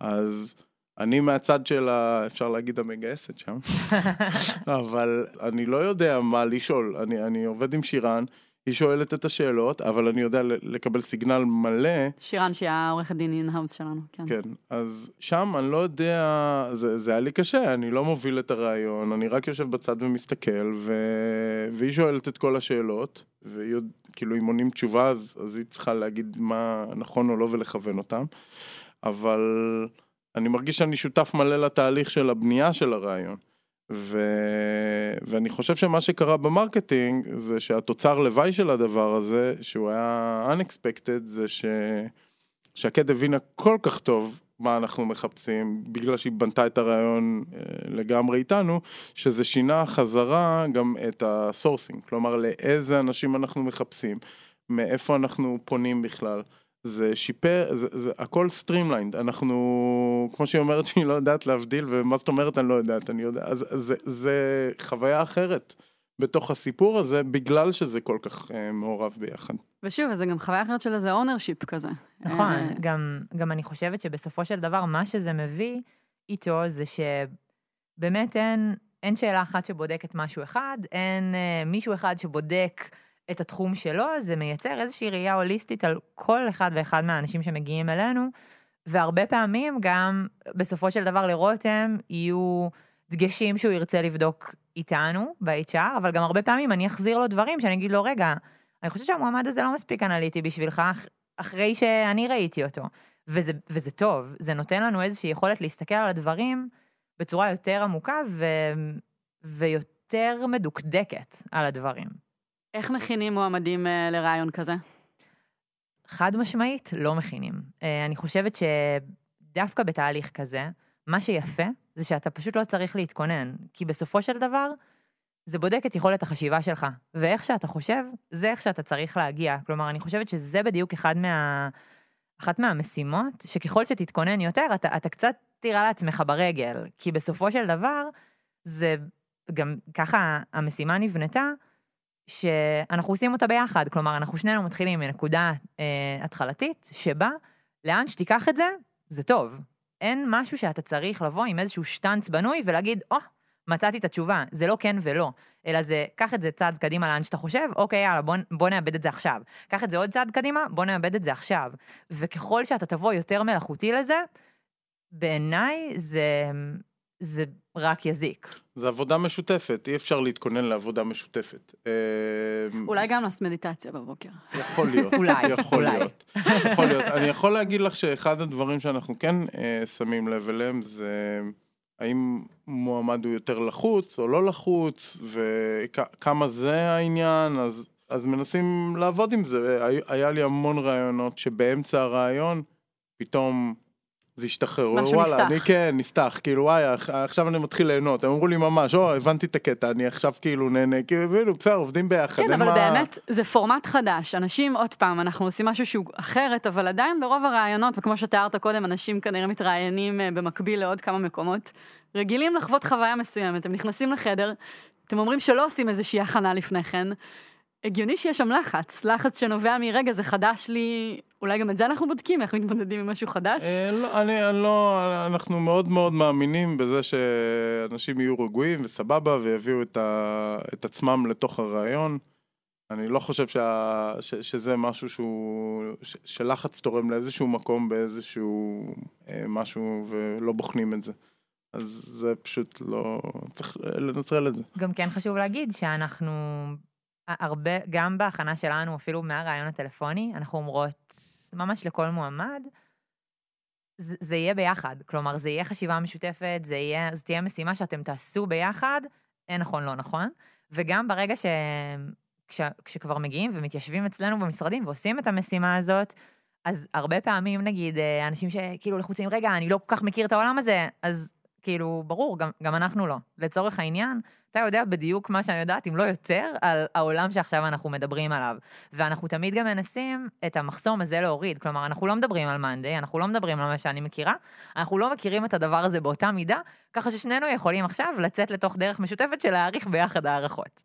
אז... אני מהצד של ה... אפשר להגיד המגייסת שם, אבל אני לא יודע מה לשאול, אני, אני עובד עם שירן, היא שואלת את השאלות, אבל אני יודע לקבל סיגנל מלא. שירן שהיא העורכת דין in-house שלנו, כן. כן, אז שם אני לא יודע, זה, זה היה לי קשה, אני לא מוביל את הראיון, אני רק יושב בצד ומסתכל, ו... והיא שואלת את כל השאלות, והיא עוד, כאילו אם עונים תשובה אז, אז היא צריכה להגיד מה נכון או לא ולכוון אותם, אבל אני מרגיש שאני שותף מלא לתהליך של הבנייה של הראיון. ו... ואני חושב שמה שקרה ב marketing זה שהתוצר לוואי של הדבר הזה, שהוא היה unexpected, זה ש... שקד הבינה כל כך טוב מה אנחנו מחפשים, בגלל שהיא בנתה את הראיון אה, לגמרי איתנו, שזה שינה חזרה גם את ה sourcing, כלומר לאיזה אנשים אנחנו מחפשים, מאיפה אנחנו פונים בכלל. זה שיפר, זה, זה הכל streamlined, אנחנו, כמו שהיא אומרת שהיא לא יודעת להבדיל, ומה זאת אומרת אני לא יודעת, אני יודע, אז זה, זה חוויה אחרת בתוך הסיפור הזה, בגלל שזה כל כך אה, מעורב ביחד. ושוב, זה גם חוויה אחרת של איזה ownership כזה. נכון, אה, גם, גם אני חושבת שבסופו של דבר מה שזה מביא איתו זה שבאמת אין, אין שאלה אחת שבודקת משהו אחד, אין אה, מישהו אחד שבודק את התחום שלו, זה מייצר איזושהי ראייה הוליסטית על כל אחד ואחד מהאנשים שמגיעים אלינו, והרבה פעמים גם בסופו של דבר לרותם יהיו דגשים שהוא ירצה לבדוק איתנו ב-HR, אבל גם הרבה פעמים אני אחזיר לו דברים שאני אגיד לו, רגע, אני חושבת שהמועמד הזה לא מספיק אנליטי בשבילך, אח- אחרי שאני ראיתי אותו. וזה, וזה טוב, זה נותן לנו איזושהי יכולת להסתכל על הדברים בצורה יותר עמוקה ו, ויותר מדוקדקת על הדברים. איך מכינים מועמדים אה, לרעיון כזה? חד משמעית, לא מכינים. אה, אני חושבת שדווקא בתהליך כזה, מה שיפה זה שאתה פשוט לא צריך להתכונן, כי בסופו של דבר, זה בודק את יכולת החשיבה שלך, ואיך שאתה חושב, זה איך שאתה צריך להגיע. כלומר, אני חושבת שזה בדיוק אחד מה... אחת מהמשימות, שככל שתתכונן יותר, אתה, אתה קצת תירה לעצמך ברגל, כי בסופו של דבר, זה גם ככה המשימה נבנתה, שאנחנו עושים אותה ביחד, כלומר, אנחנו שנינו מתחילים מנקודה אה, התחלתית, שבה לאן שתיקח את זה, זה טוב. אין משהו שאתה צריך לבוא עם איזשהו שטנץ בנוי ולהגיד, או, oh, מצאתי את התשובה, זה לא כן ולא, אלא זה, קח את זה צעד קדימה לאן שאתה חושב, אוקיי, יאללה, בוא, בוא נאבד את זה עכשיו. קח את זה עוד צעד קדימה, בוא נאבד את זה עכשיו. וככל שאתה תבוא יותר מלאכותי לזה, בעיניי זה, זה רק יזיק. זה עבודה משותפת, אי אפשר להתכונן לעבודה משותפת. אה, אולי גם לעשות מדיטציה בבוקר. יכול להיות, אולי, יכול אולי. להיות, יכול להיות. אני יכול להגיד לך שאחד הדברים שאנחנו כן אה, שמים לב אליהם זה האם מועמד הוא יותר לחוץ או לא לחוץ וכמה זה העניין, אז, אז מנסים לעבוד עם זה. היה לי המון רעיונות שבאמצע הרעיון פתאום זה השתחרר, וואלה, נפתח. אני כן, נפתח, כאילו וואי, עכשיו אני מתחיל ליהנות, הם אמרו לי ממש, או, הבנתי את הקטע, אני עכשיו כאילו נהנה, כאילו, בסדר, עובדים ביחד, כן, אבל מה- באמת, זה פורמט חדש. אנשים, עוד פעם, אנחנו עושים משהו שהוא אחרת, אבל עדיין ברוב הרעיונות, וכמו שתיארת קודם, אנשים כנראה מתראיינים אה, במקביל לעוד כמה מקומות, רגילים לחוות חוויה מסוימת. הם נכנסים לחדר, אתם אומרים שלא עושים איזושהי הכנה לפני כן. הגיוני שיש שם לחץ, לחץ שנובע מרגע, זה חדש לי, אולי גם את זה אנחנו בודקים, איך מתמודדים עם משהו חדש? אה, לא, אני, אני לא, אנחנו מאוד מאוד מאמינים בזה שאנשים יהיו רגועים וסבבה ויביאו את, ה, את עצמם לתוך הרעיון. אני לא חושב שה, ש, שזה משהו שהוא, ש, שלחץ תורם לאיזשהו מקום באיזשהו אה, משהו ולא בוחנים את זה. אז זה פשוט לא, צריך לנטרל את זה. גם כן חשוב להגיד שאנחנו הרבה, גם בהכנה שלנו, אפילו מהרעיון הטלפוני, אנחנו אומרות ממש לכל מועמד, זה, זה יהיה ביחד. כלומר, זה יהיה חשיבה משותפת, זה יהיה, זו תהיה משימה שאתם תעשו ביחד, אין נכון, לא נכון. וגם ברגע ש... כש, כשכבר מגיעים ומתיישבים אצלנו במשרדים ועושים את המשימה הזאת, אז הרבה פעמים נגיד אה, אנשים שכאילו לחוצים, רגע, אני לא כל כך מכיר את העולם הזה, אז כאילו, ברור, גם, גם אנחנו לא. לצורך העניין, אתה יודע בדיוק מה שאני יודעת, אם לא יותר, על העולם שעכשיו אנחנו מדברים עליו. ואנחנו תמיד גם מנסים את המחסום הזה להוריד. כלומר, אנחנו לא מדברים על מאנדיי, אנחנו לא מדברים על מה שאני מכירה, אנחנו לא מכירים את הדבר הזה באותה מידה, ככה ששנינו יכולים עכשיו לצאת לתוך דרך משותפת של להעריך ביחד הערכות.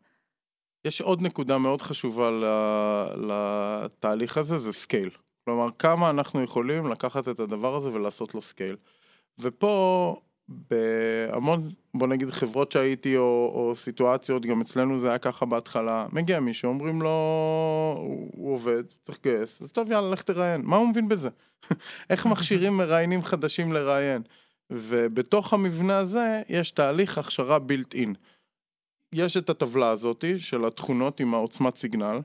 יש עוד נקודה מאוד חשובה לתהליך הזה, זה scale. כלומר, כמה אנחנו יכולים לקחת את הדבר הזה ולעשות לו scale. ופה בהמון, בוא נגיד חברות שהייתי או, או סיטואציות, גם אצלנו זה היה ככה בהתחלה, מגיע מישהו, אומרים לו, הוא, הוא עובד, צריך לגייס, אז טוב יאללה, לך תראיין, מה הוא מבין בזה? איך מכשירים מראיינים חדשים לראיין? ובתוך המבנה הזה יש תהליך הכשרה built in. יש את הטבלה הזאתי של התכונות עם העוצמת סיגנל,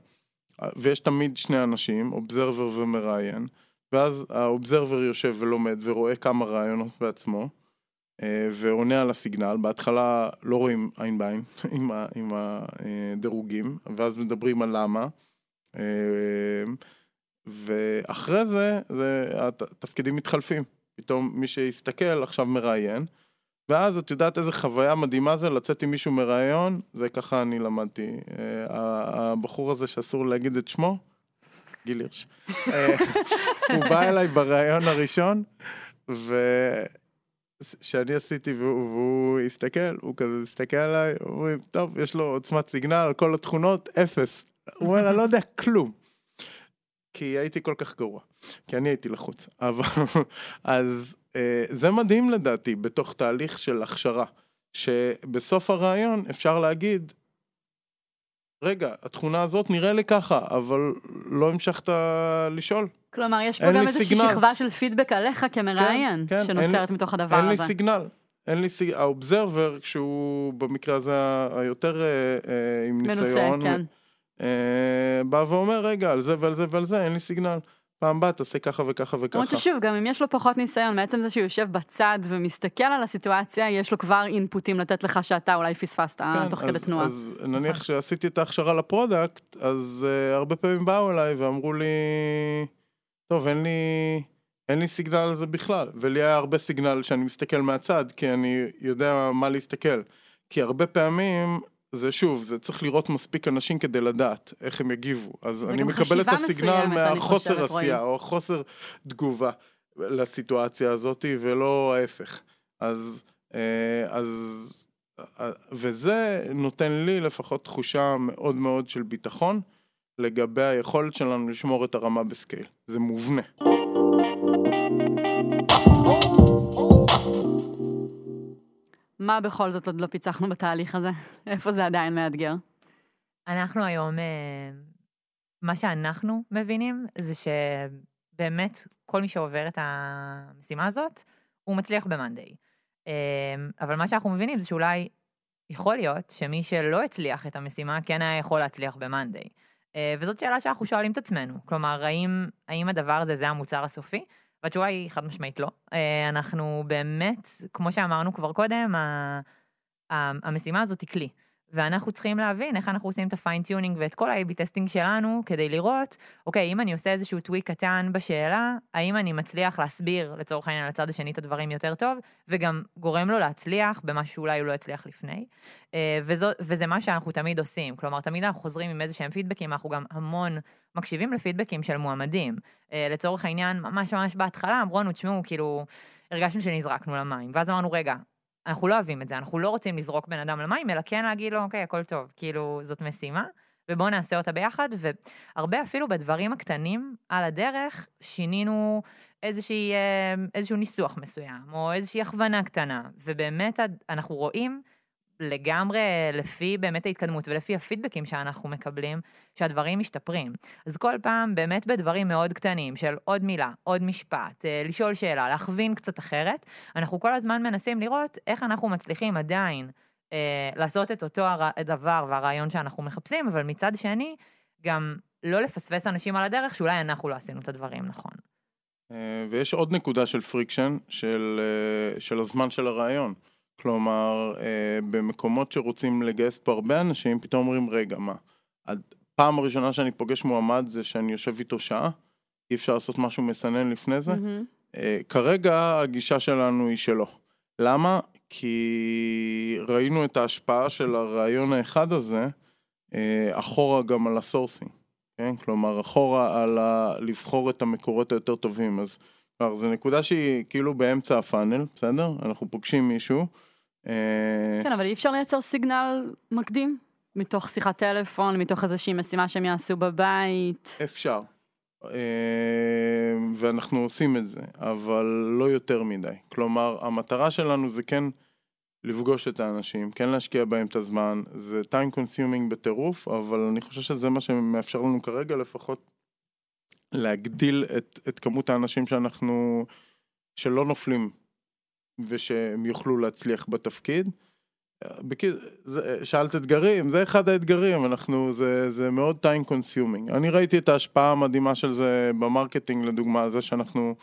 ויש תמיד שני אנשים, אובזרבר ומראיין, ואז האובזרבר יושב ולומד ורואה כמה רעיונות בעצמו, ועונה על הסיגנל, בהתחלה לא רואים עין בעין עם, עם הדירוגים, ואז מדברים על למה, אה, ואחרי זה, זה התפקידים מתחלפים, פתאום מי שיסתכל עכשיו מראיין, ואז את יודעת איזה חוויה מדהימה זה לצאת עם מישהו מראיון, זה ככה אני למדתי. אה, הבחור הזה שאסור להגיד את שמו, גיל הירש, הוא בא אליי בראיון הראשון, ו... שאני עשיתי והוא, והוא הסתכל, הוא כזה הסתכל עליי, אומרים, טוב, יש לו עוצמת סיגנל, כל התכונות, אפס. הוא אומר, אני לא יודע כלום. כי הייתי כל כך גרוע, כי אני הייתי לחוץ. אבל, אז אה, זה מדהים לדעתי, בתוך תהליך של הכשרה, שבסוף הרעיון אפשר להגיד, רגע, התכונה הזאת נראה לי ככה, אבל לא המשכת לשאול. כלומר, יש פה גם איזושהי שכבה של פידבק עליך כמראיין, כן, כן, שנוצרת מתוך הדבר אין הזה. אין לי סיגנל. אין לי סיגנל, האובזרבר, כשהוא במקרה הזה היותר אה, אה, עם מנוסה, ניסיון, כן. אה, בא ואומר, רגע, על זה ועל זה ועל זה, אין לי סיגנל. פעם הבאה תעשה ככה וככה וככה. למרות ששוב, גם אם יש לו פחות ניסיון, מעצם זה שהוא יושב בצד ומסתכל על הסיטואציה, יש לו כבר אינפוטים לתת לך שאתה אולי פספסת כן, תוך אז, כדי תנועה. אז נניח שעשיתי את ההכשרה ל product, אז אה, הרבה פעמים באו אליי ואמרו לי, טוב, אין לי, אין לי signal על זה בכלל. ולי היה הרבה signal שאני מסתכל מהצד, כי אני יודע מה להסתכל. כי הרבה פעמים זה שוב, זה צריך לראות מספיק אנשים כדי לדעת איך הם יגיבו. אז אני מקבל את ה signal מהחוסר עשייה או חוסר תגובה לסיטואציה הזאת ולא ההפך. אז, אה, אז, אה, וזה נותן לי לפחות תחושה מאוד מאוד של ביטחון לגבי היכולת שלנו לשמור את הרמה בסקייל. זה מובנה. מה בכל זאת עוד לא פיצחנו בתהליך הזה? איפה זה עדיין מאתגר? אנחנו היום, אה, מה שאנחנו מבינים זה שבאמת כל מי שעובר את המשימה הזאת, הוא מצליח במאנדיי. אה, אבל מה שאנחנו מבינים זה שאולי יכול להיות שמי שלא הצליח את המשימה כן היה יכול להצליח במאנדיי. אה, וזאת שאלה שאנחנו שואלים את עצמנו. כלומר, האם, האם הדבר הזה זה המוצר הסופי? והתשובה היא חד משמעית לא. אה, אנחנו באמת, כמו שאמרנו כבר קודם, המשימה הזאת היא כלי. ואנחנו צריכים להבין איך אנחנו עושים את ה fine-tuning ואת כל ה-AB testing שלנו כדי לראות, אוקיי, אם אני עושה איזשהו tweak קטן בשאלה, האם אני מצליח להסביר לצורך העניין לצד השני את הדברים יותר טוב, וגם גורם לו להצליח במה שאולי הוא לא הצליח לפני. אה, וזו, וזה מה שאנחנו תמיד עושים, כלומר, תמיד אנחנו חוזרים עם איזה שהם פידבקים, אנחנו גם המון מקשיבים לפידבקים של מועמדים. אה, לצורך העניין, ממש ממש בהתחלה אמרו לנו, תשמעו, כאילו, הרגשנו שנזרקנו למים, ואז אמרנו, רגע, אנחנו לא אוהבים את זה, אנחנו לא רוצים לזרוק בן אדם למים, אלא כן להגיד לו, אוקיי, הכל טוב, כאילו, זאת משימה, ובואו נעשה אותה ביחד, והרבה אפילו בדברים הקטנים על הדרך, שינינו איזושהי, אה, איזשהו ניסוח מסוים, או איזושהי הכוונה קטנה, ובאמת אנחנו רואים לגמרי לפי באמת ההתקדמות ולפי הפידבקים שאנחנו מקבלים, שהדברים משתפרים. אז כל פעם באמת בדברים מאוד קטנים של עוד מילה, עוד משפט, אה, לשאול שאלה, להכווין קצת אחרת, אנחנו כל הזמן מנסים לראות איך אנחנו מצליחים עדיין אה, לעשות את אותו הדבר והרעיון שאנחנו מחפשים, אבל מצד שני, גם לא לפספס אנשים על הדרך שאולי אנחנו לא עשינו את הדברים נכון. אה, ויש עוד נקודה של friction, של, אה, של הזמן של הרעיון. כלומר, אה, במקומות שרוצים לגייס פה הרבה אנשים, פתאום אומרים, רגע, מה? הפעם הראשונה שאני פוגש מועמד זה שאני יושב איתו שעה, אי אפשר לעשות משהו מסנן לפני זה. Mm-hmm. אה, כרגע הגישה שלנו היא שלא. למה? כי ראינו את ההשפעה של הרעיון האחד הזה אה, אחורה גם על ה sourcing, כן? כלומר אחורה על ה... לבחור את המקורות היותר טובים, אז כלומר, זו נקודה שהיא כאילו באמצע ה funnel, בסדר? אנחנו פוגשים מישהו. אה, כן, אבל אי אפשר לייצר סיגנל מקדים? מתוך שיחת טלפון, מתוך איזושהי משימה שהם יעשו בבית? אפשר. אה, ואנחנו עושים את זה, אבל לא יותר מדי. כלומר, המטרה שלנו זה כן לפגוש את האנשים, כן להשקיע בהם את הזמן, זה time consuming בטירוף, אבל אני חושב שזה מה שמאפשר לנו כרגע לפחות להגדיל את, את כמות האנשים שאנחנו, שלא נופלים ושהם יוכלו להצליח בתפקיד. שאלת אתגרים, זה אחד האתגרים, אנחנו, זה, זה מאוד time consuming. אני ראיתי את ההשפעה המדהימה של זה ב marketing, לדוגמה, זה שאנחנו,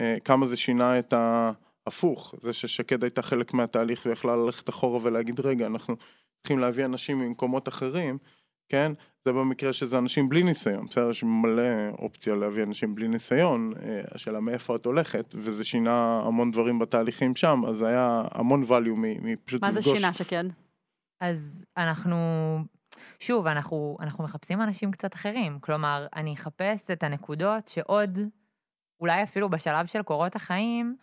אה, כמה זה שינה את ההפוך, זה ששקד הייתה חלק מהתהליך ויכלה ללכת אחורה ולהגיד, רגע, אנחנו צריכים להביא אנשים ממקומות אחרים, כן? זה במקרה שזה אנשים בלי ניסיון, בסדר? יש מלא אופציה להביא אנשים בלי ניסיון, אה, השאלה מאיפה את הולכת, וזה שינה המון דברים בתהליכים שם, אז היה המון value מ- מפשוט מה זה לפגוש. שינה, שקד? אז אנחנו, שוב, אנחנו, אנחנו מחפשים אנשים קצת אחרים. כלומר, אני אחפש את הנקודות שעוד, אולי אפילו בשלב של קורות החיים,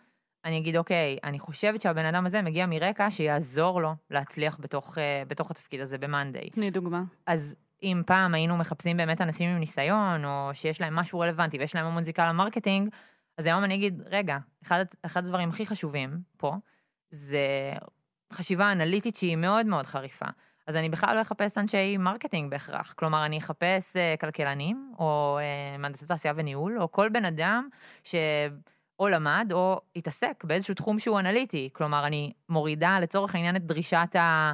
אני אגיד, אוקיי, אני חושבת שהבן אדם הזה מגיע מרקע שיעזור לו להצליח בתוך, אה, בתוך התפקיד הזה ב-Monday. תני דוגמה. אז אם פעם היינו מחפשים באמת אנשים עם ניסיון, או שיש להם משהו רלוונטי ויש להם המון זיקה ל marketing, אז היום אני אגיד, רגע, אחד, אחד הדברים הכי חשובים פה, זה חשיבה אנליטית שהיא מאוד מאוד חריפה. אז אני בכלל לא אחפש אנשי marketing בהכרח. כלומר, אני אחפש אה, כלכלנים, או אה, מהנדסי תעשייה וניהול, או כל בן אדם ש... או למד, או התעסק באיזשהו תחום שהוא אנליטי. כלומר, אני מורידה לצורך העניין את דרישת ה...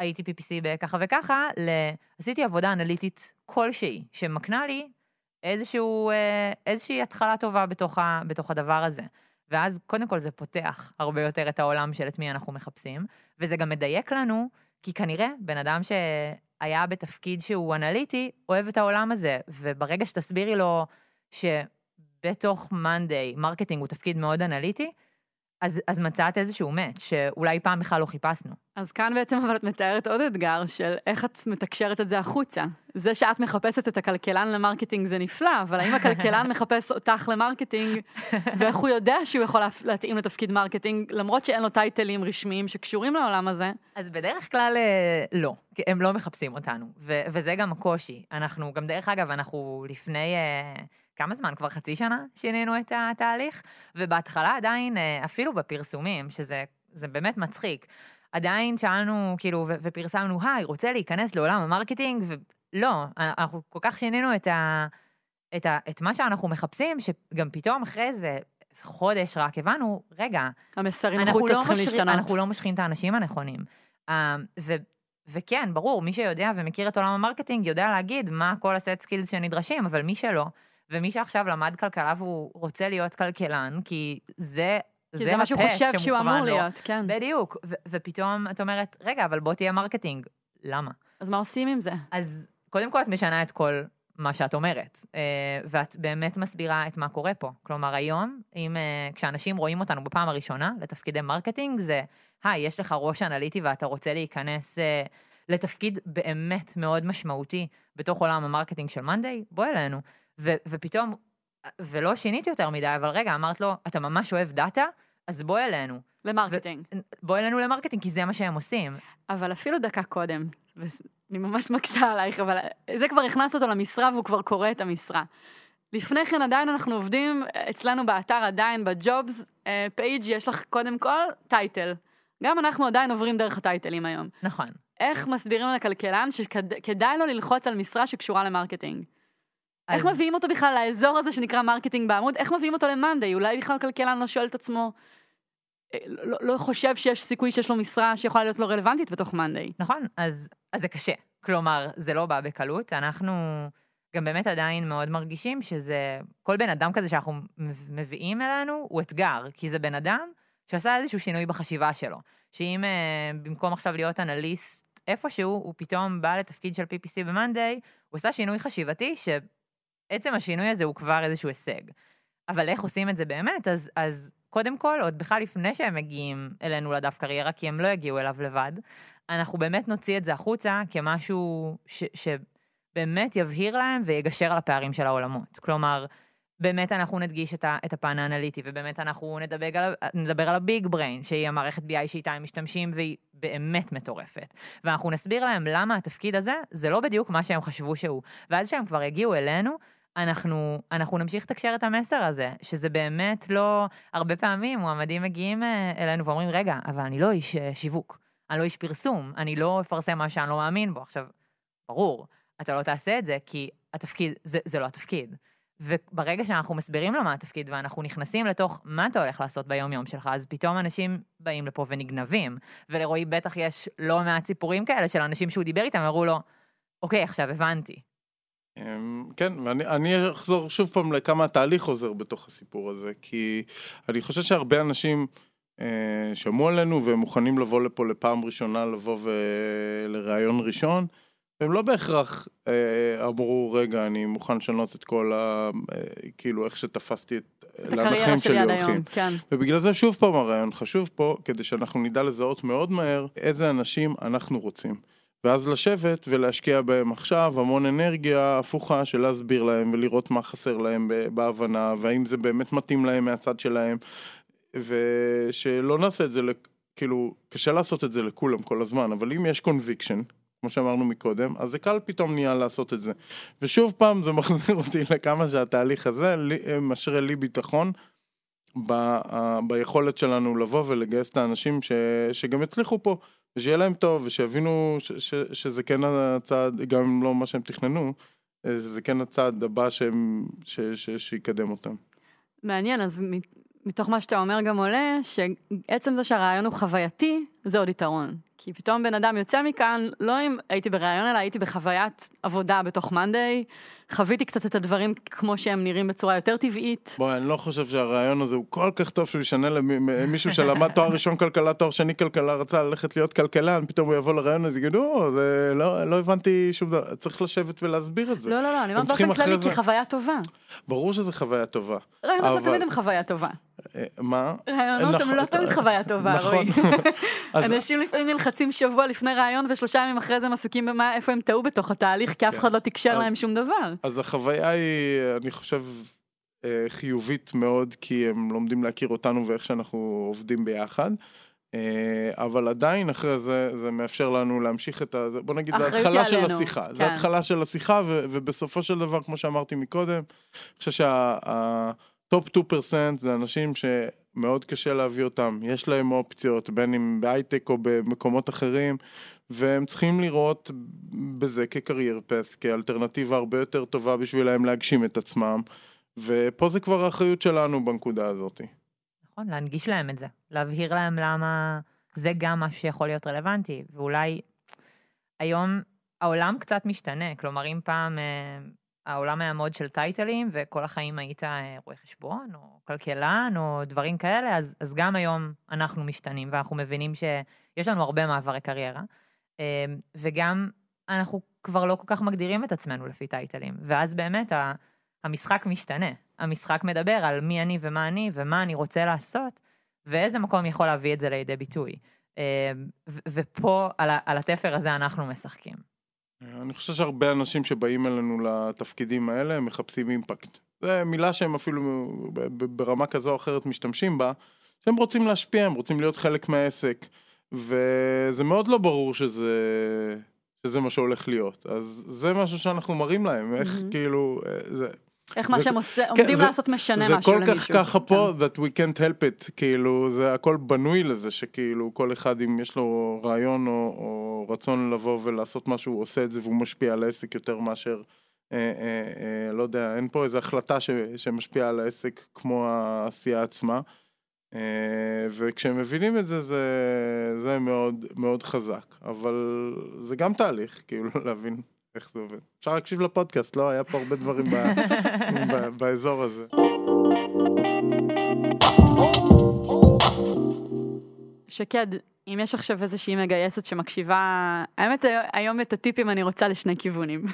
הייתי PPC בככה וככה, ל... עשיתי עבודה אנליטית כלשהי, שמקנה לי איזשהו, אה, איזושהי התחלה טובה בתוך, ה... בתוך הדבר הזה. ואז קודם כל זה פותח הרבה יותר את העולם של את מי אנחנו מחפשים, וזה גם מדייק לנו, כי כנראה בן אדם שהיה בתפקיד שהוא אנליטי, אוהב את העולם הזה, וברגע שתסבירי לו שבתוך Monday marketing הוא תפקיד מאוד אנליטי, אז, אז מצאת איזשהו מאץ' שאולי פעם בכלל לא חיפשנו. אז כאן בעצם אבל את מתארת עוד אתגר של איך את מתקשרת את זה החוצה. זה שאת מחפשת את הכלכלן ל marketing זה נפלא, אבל האם הכלכלן מחפש אותך ל marketing, ואיך הוא יודע שהוא יכול להתאים לתפקיד marketing, למרות שאין לו טייטלים רשמיים שקשורים לעולם הזה? אז בדרך כלל אה, לא, כי הם לא מחפשים אותנו, ו- וזה גם הקושי. אנחנו, גם דרך אגב, אנחנו לפני אה, כמה זמן? כבר חצי שנה שינינו את התהליך, ובהתחלה עדיין, אה, אפילו בפרסומים, שזה זה באמת מצחיק, עדיין שאלנו, כאילו, ופרסמנו, היי, רוצה להיכנס לעולם ה marketing? ולא, אנחנו כל כך שינינו את, ה- את, ה- את מה שאנחנו מחפשים, שגם פתאום אחרי איזה חודש רק הבנו, רגע, המסרים אנחנו החוצה לא, צריכים משרים, להשתנות. אנחנו לא משרים את האנשים הנכונים. אה, ו, וכן, ברור, מי שיודע ומכיר את עולם ה marketing יודע להגיד מה כל ה set skills שנדרשים, אבל מי שלא, ומי שעכשיו למד כלכלה והוא רוצה להיות כלכלן, כי זה, כי זה מה שהוא חושב שהוא אמור לו. להיות, כן. בדיוק, ו- ופתאום את אומרת, רגע, אבל בוא תהיה marketing. למה? אז מה עושים עם זה? אז קודם כל את משנה את כל מה שאת אומרת, אה, ואת באמת מסבירה את מה קורה פה. כלומר, היום, אם, אה, כשאנשים רואים אותנו בפעם הראשונה לתפקידי marketing, זה, היי, יש לך ראש אנליטי ואתה רוצה להיכנס אה, לתפקיד באמת מאוד משמעותי בתוך עולם ה marketing של Monday, בוא אלינו. ו- ופתאום, ולא שיניתי יותר מדי, אבל רגע, אמרת לו, אתה ממש אוהב data? אז בוא אלינו. ל marketing. בוא אלינו ל marketing, כי זה מה שהם עושים. אבל אפילו דקה קודם, ואני ממש מקשה עלייך, אבל זה כבר הכנס אותו למשרה והוא כבר קורא את המשרה. לפני כן עדיין אנחנו עובדים אצלנו באתר עדיין ב jobs page יש לך קודם כל title. גם אנחנו עדיין עוברים דרך הטייטלים היום. נכון. איך מסבירים לכלכלן שכדאי לו ללחוץ על משרה שקשורה ל marketing? איך מביאים אותו בכלל לאזור הזה שנקרא marketing בעמוד? איך מביאים אותו ל Monday? אולי בכלל כלכלן לא שואל את עצמו, אה, לא, לא חושב שיש סיכוי שיש לו משרה שיכולה להיות לו רלוונטית בתוך מאנדיי. נכון, אז, אז זה קשה. כלומר, זה לא בא בקלות. אנחנו גם באמת עדיין מאוד מרגישים שזה, כל בן אדם כזה שאנחנו מביאים אלינו הוא אתגר, כי זה בן אדם שעשה איזשהו שינוי בחשיבה שלו. שאם אה, במקום עכשיו להיות אנליסט איפשהו, הוא פתאום בא לתפקיד של PPC ב-Monday, הוא עשה שינוי חשיבתי, שעצם השינוי הזה הוא כבר איזשהו הישג. אבל איך עושים את זה באמת? אז, אז קודם כל, עוד בכלל לפני שהם מגיעים אלינו לדף קריירה, כי הם לא יגיעו אליו לבד, אנחנו באמת נוציא את זה החוצה כמשהו ש, שבאמת יבהיר להם ויגשר על הפערים של העולמות. כלומר, באמת אנחנו נדגיש את, ה, את הפן האנליטי, ובאמת אנחנו נדבר על, נדבר על הביג בריין, שהיא המערכת BI שאיתה הם משתמשים, והיא באמת מטורפת. ואנחנו נסביר להם למה התפקיד הזה, זה לא בדיוק מה שהם חשבו שהוא. ואז כשהם כבר יגיעו אלינו, אנחנו, אנחנו נמשיך לתקשר את המסר הזה, שזה באמת לא, הרבה פעמים מועמדים מגיעים אה, אלינו ואומרים, רגע, אבל אני לא איש אה, שיווק, אני לא איש פרסום, אני לא אפרסם מה שאני לא מאמין בו. עכשיו, ברור, אתה לא תעשה את זה, כי התפקיד, זה, זה לא התפקיד. וברגע שאנחנו מסבירים לו מה התפקיד ואנחנו נכנסים לתוך מה אתה הולך לעשות ביום-יום שלך, אז פתאום אנשים באים לפה ונגנבים. ולרועי בטח יש לא מעט סיפורים כאלה של אנשים שהוא דיבר איתם, אמרו לו, אוקיי, עכשיו הבנתי. אמ, כן, ואני אני אחזור שוב פעם לכמה התהליך עוזר בתוך הסיפור הזה, כי אני חושב שהרבה אנשים אה, שמעו עלינו והם מוכנים לבוא לפה לפעם ראשונה, לבוא לראיון ראשון, והם לא בהכרח אה, אמרו, רגע, אני מוכן לשנות את כל ה... אה, כאילו, איך שתפסתי את... את לאן הקריירה החיים שלי עד הולכים. היום, כן. ובגלל זה שוב פעם הרעיון חשוב פה, כדי שאנחנו נדע לזהות מאוד מהר איזה אנשים אנחנו רוצים. ואז לשבת ולהשקיע בהם עכשיו המון אנרגיה הפוכה של להסביר להם ולראות מה חסר להם בהבנה והאם זה באמת מתאים להם מהצד שלהם ושלא נעשה את זה, כאילו קשה לעשות את זה לכולם כל הזמן אבל אם יש קונביקשן כמו שאמרנו מקודם אז זה קל פתאום נהיה לעשות את זה. ושוב פעם זה מחזיר אותי לכמה שהתהליך הזה משרה לי ביטחון ב, ביכולת שלנו לבוא ולגייס את האנשים ש, שגם יצליחו פה, ושיהיה להם טוב, ושיבינו ש, ש, שזה כן הצעד, גם אם לא מה שהם תכננו, אה, זה כן הצעד הבא שהם, ש, ש, שיקדם אותם. מעניין, אז מתוך מה שאתה אומר גם עולה, שעצם זה שהרעיון הוא חווייתי, זה עוד יתרון. כי פתאום בן אדם יוצא מכאן, לא אם הייתי ברעיון, אלא הייתי בחוויית עבודה בתוך מאנדיי, חוויתי קצת את הדברים כמו שהם נראים בצורה יותר טבעית. בואי, אני לא חושב שהרעיון הזה הוא כל כך טוב שהוא ישנה למישהו שלמד תואר ראשון כלכלה, תואר שני כלכלה, רצה ללכת להיות כלכלן, פתאום הוא יבוא לרעיון הזה, יגיד, או, זה לא, לא הבנתי שום דבר, צריך לשבת ולהסביר את זה. לא, לא, לא, אני אומרת באופן כללי זה- כחוויה טובה. ברור שזו חוויה טובה. רעיונות לא אבל- תמיד הם חוויה טובה. אה, מה? רעיונות הם נכון, לא תמיד חוויה טובה, נכון. רועי. אז- אנשים לפעמים נלחצים שבוע לפני רעיון ושלושה ימים אחרי זה הם עסוקים במה, איפה הם טעו בתוך התהליך, כי אף כן. אחד לא תקשר להם שום דבר. אז החוויה היא, אני חושב, אה, חיובית מאוד, כי הם לומדים להכיר אותנו ואיך שאנחנו עובדים ביחד. אה, אבל עדיין אחרי זה, זה מאפשר לנו להמשיך את ה... בוא נגיד, זה האחריות התחלה של השיחה. זה כן. התחלה של השיחה, ו- ובסופו של דבר, כמו שאמרתי מקודם, אני חושב שה top 2% זה אנשים שמאוד קשה להביא אותם. יש להם אופציות, בין אם בהייטק או במקומות אחרים, והם צריכים לראות בזה כ career path, כאלטרנטיבה הרבה יותר טובה בשבילם להגשים את עצמם, ופה זה כבר האחריות שלנו בנקודה הזאת. נכון, להנגיש להם את זה, להבהיר להם למה זה גם משהו שיכול להיות רלוונטי, ואולי היום העולם קצת משתנה, כלומר אם פעם אה, העולם היה מאוד של טייטלים וכל החיים היית אה, רואה חשבון או כלכלן או דברים כאלה, אז, אז גם היום אנחנו משתנים ואנחנו מבינים שיש לנו הרבה מעברי קריירה, אה, וגם אנחנו כבר לא כל כך מגדירים את עצמנו לפי טייטלים, ואז באמת המשחק משתנה. המשחק מדבר על מי אני ומה אני ומה אני רוצה לעשות, ואיזה מקום יכול להביא את זה לידי ביטוי. אה, ופה, על, על התפר הזה אנחנו משחקים. אני חושב שהרבה אנשים שבאים אלינו לתפקידים האלה, הם מחפשים אימפקט. זו מילה שהם אפילו ברמה כזו או אחרת משתמשים בה, שהם רוצים להשפיע, הם רוצים להיות חלק מהעסק, וזה מאוד לא ברור שזה, שזה מה שהולך להיות. אז זה משהו שאנחנו מראים להם, איך מהמם. כאילו, אה, זה, איך מה זה- שהם כן, עומדים זה- לעשות משנה זה משהו כל למישהו. כך ככה פה, כן. that we can't help it, כאילו זה הכל בנוי לזה שכאילו כל אחד אם יש לו רעיון או, או רצון לבוא ולעשות משהו, הוא עושה את זה והוא משפיע על העסק יותר מאשר, אה, אה, אה, לא יודע, אין פה איזו החלטה ש, שמשפיעה על העסק כמו העשייה עצמה. אה, וכשהם מבינים את זה, זה, זה מאוד מאוד חזק, אבל זה גם תהליך, כאילו להבין איך זה עובד. אפשר להקשיב לפודקאסט, לא? היה פה הרבה דברים ב, ב, באזור הזה. שקד, אם יש עכשיו איזושהי מגייסת שמקשיבה, האמת היום את הטיפים אני רוצה לשני כיוונים.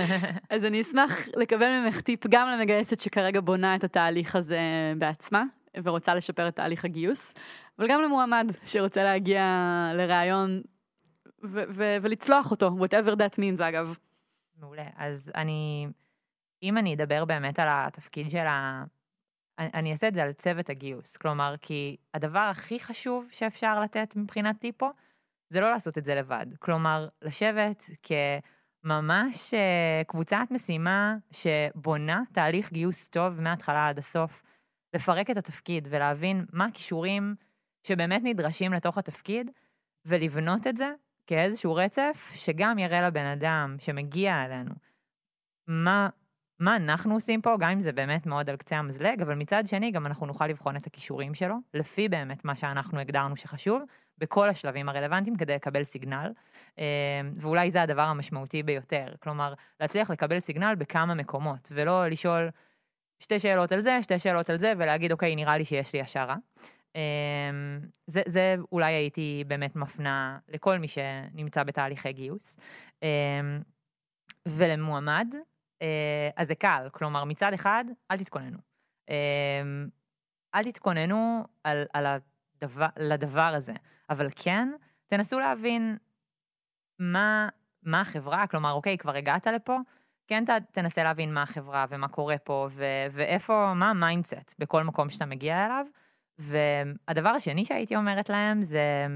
אז אני אשמח לקבל ממך טיפ גם למגייסת שכרגע בונה את התהליך הזה בעצמה, ורוצה לשפר את תהליך הגיוס, אבל גם למועמד שרוצה להגיע לראיון ולצלוח אותו, whatever that means אגב. מעולה. אז אני, אם אני אדבר באמת על התפקיד של ה... אני, אני אעשה את זה על צוות הגיוס. כלומר, כי הדבר הכי חשוב שאפשר לתת מבחינת טיפו, זה לא לעשות את זה לבד. כלומר, לשבת ממש אה, קבוצת משימה שבונה תהליך גיוס טוב מההתחלה עד הסוף. לפרק את התפקיד ולהבין מה הכישורים שבאמת נדרשים לתוך התפקיד, ולבנות את זה כאיזשהו רצף שגם יראה לבן אדם שמגיע אלינו מה, מה אנחנו עושים פה, גם אם זה באמת מאוד על קצה המזלג, אבל מצד שני גם אנחנו נוכל לבחון את הכישורים שלו, לפי באמת מה שאנחנו הגדרנו שחשוב, בכל השלבים הרלוונטיים כדי לקבל סיגנל, אה, ואולי זה הדבר המשמעותי ביותר, כלומר, להצליח לקבל סיגנל בכמה מקומות, ולא לשאול שתי שאלות על זה, שתי שאלות על זה, ולהגיד, אוקיי, נראה לי שיש לי השערה. אה, זה, זה אולי הייתי באמת מפנה לכל מי שנמצא בתהליכי גיוס. אה, ולמועמד, אז זה קל, כלומר, מצד אחד, אל תתכוננו. אל תתכוננו על, על הדבר, לדבר הזה. אבל כן, תנסו להבין מה, מה החברה, כלומר, אוקיי, כבר הגעת לפה, כן ת, תנסה להבין מה החברה ומה קורה פה, ו, ואיפה, מה ה mindset בכל מקום שאתה מגיע אליו. והדבר השני שהייתי אומרת להם זה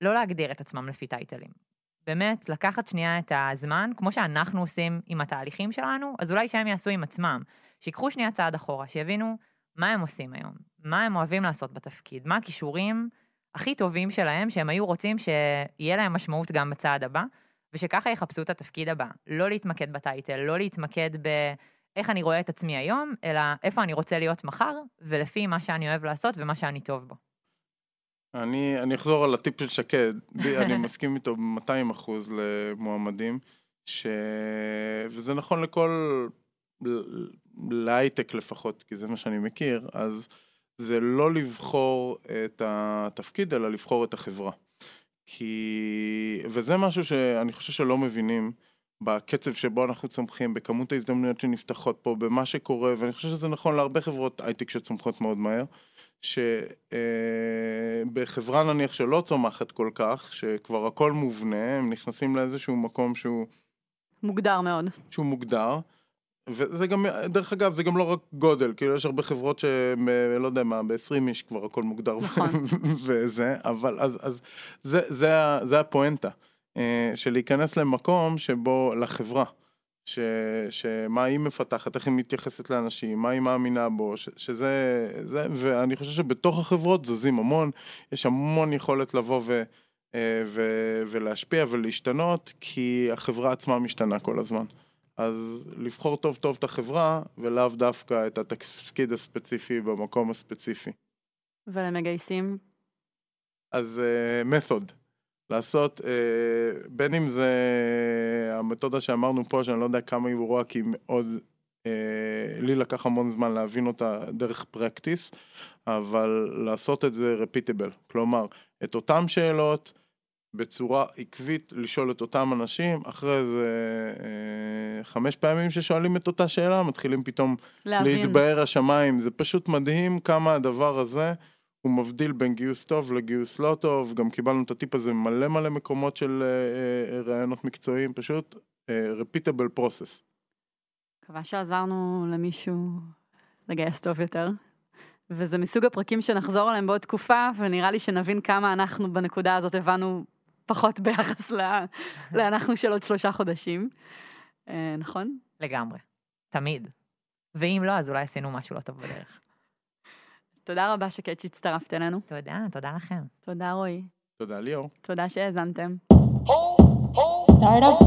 לא להגדיר את עצמם לפי טייטלים. באמת, לקחת שנייה את הזמן, כמו שאנחנו עושים עם התהליכים שלנו, אז אולי שהם יעשו עם עצמם. שיקחו שנייה צעד אחורה, שיבינו מה הם עושים היום, מה הם אוהבים לעשות בתפקיד, מה הכישורים הכי טובים שלהם, שהם היו רוצים שיהיה להם משמעות גם בצעד הבא, ושככה יחפשו את התפקיד הבא. לא להתמקד בטייטל, לא להתמקד באיך אני רואה את עצמי היום, אלא איפה אני רוצה להיות מחר, ולפי מה שאני אוהב לעשות ומה שאני טוב בו. אני, אני אחזור על הטיפ של שקד, אני מסכים איתו ב-200 אחוז למועמדים, ש... וזה נכון לכל, להייטק לפחות, כי זה מה שאני מכיר, אז זה לא לבחור את התפקיד, אלא לבחור את החברה. כי... וזה משהו שאני חושב שלא מבינים בקצב שבו אנחנו צומחים, בכמות ההזדמנויות שנפתחות פה, במה שקורה, ואני חושב שזה נכון להרבה חברות הייטק שצומחות מאוד מהר, שבחברה אה, נניח שלא צומחת כל כך, שכבר הכל מובנה, הם נכנסים לאיזשהו מקום שהוא... מוגדר מאוד. שהוא מוגדר. וזה גם, דרך אגב, זה גם לא רק גודל, כאילו יש הרבה חברות שהם, אה, לא יודע מה, ב-20 איש כבר הכל מוגדר נכון. וזה, אבל אז, אז זה, זה, זה הפואנטה, של להיכנס למקום שבו, לחברה, ש, שמה היא מפתחת, איך היא מתייחסת לאנשים, מה היא מאמינה בו, ש, שזה, זה, ואני חושב שבתוך החברות זזים המון, יש המון יכולת לבוא ו... אה, ו, ולהשפיע ולהשתנות, כי החברה עצמה משתנה כל הזמן. אז לבחור טוב טוב את החברה, ולאו דווקא את התפקיד הספציפי במקום הספציפי. ולמגייסים? אז מתוד. Uh, לעשות, uh, בין אם זה המתודה שאמרנו פה, שאני לא יודע כמה היא ברורה, כי היא מאוד, uh, לי לקח המון זמן להבין אותה דרך פרקטיס, אבל לעשות את זה רפיטיבל. כלומר, את אותן שאלות, בצורה עקבית לשאול את אותם אנשים, אחרי זה אה, חמש פעמים ששואלים את אותה שאלה, מתחילים פתאום להבין. להתבהר השמיים, זה פשוט מדהים כמה הדבר הזה הוא מבדיל בין גיוס טוב לגיוס לא טוב, גם קיבלנו את הטיפ הזה מלא מלא מקומות של אה, אה, רעיונות מקצועיים, פשוט אה, repeatable process. מקווה שעזרנו למישהו לגייס טוב יותר. וזה מסוג הפרקים שנחזור עליהם בעוד תקופה, ונראה לי שנבין כמה אנחנו בנקודה הזאת הבנו פחות ביחס לאנחנו של עוד שלושה חודשים, אה, נכון? לגמרי, תמיד. ואם לא, אז אולי עשינו משהו לא טוב בדרך. תודה רבה, שקט, שהצטרפת אלינו. תודה, תודה לכם. תודה, רועי. תודה, ליאור. תודה שהאזנתם. Oh, oh. startup.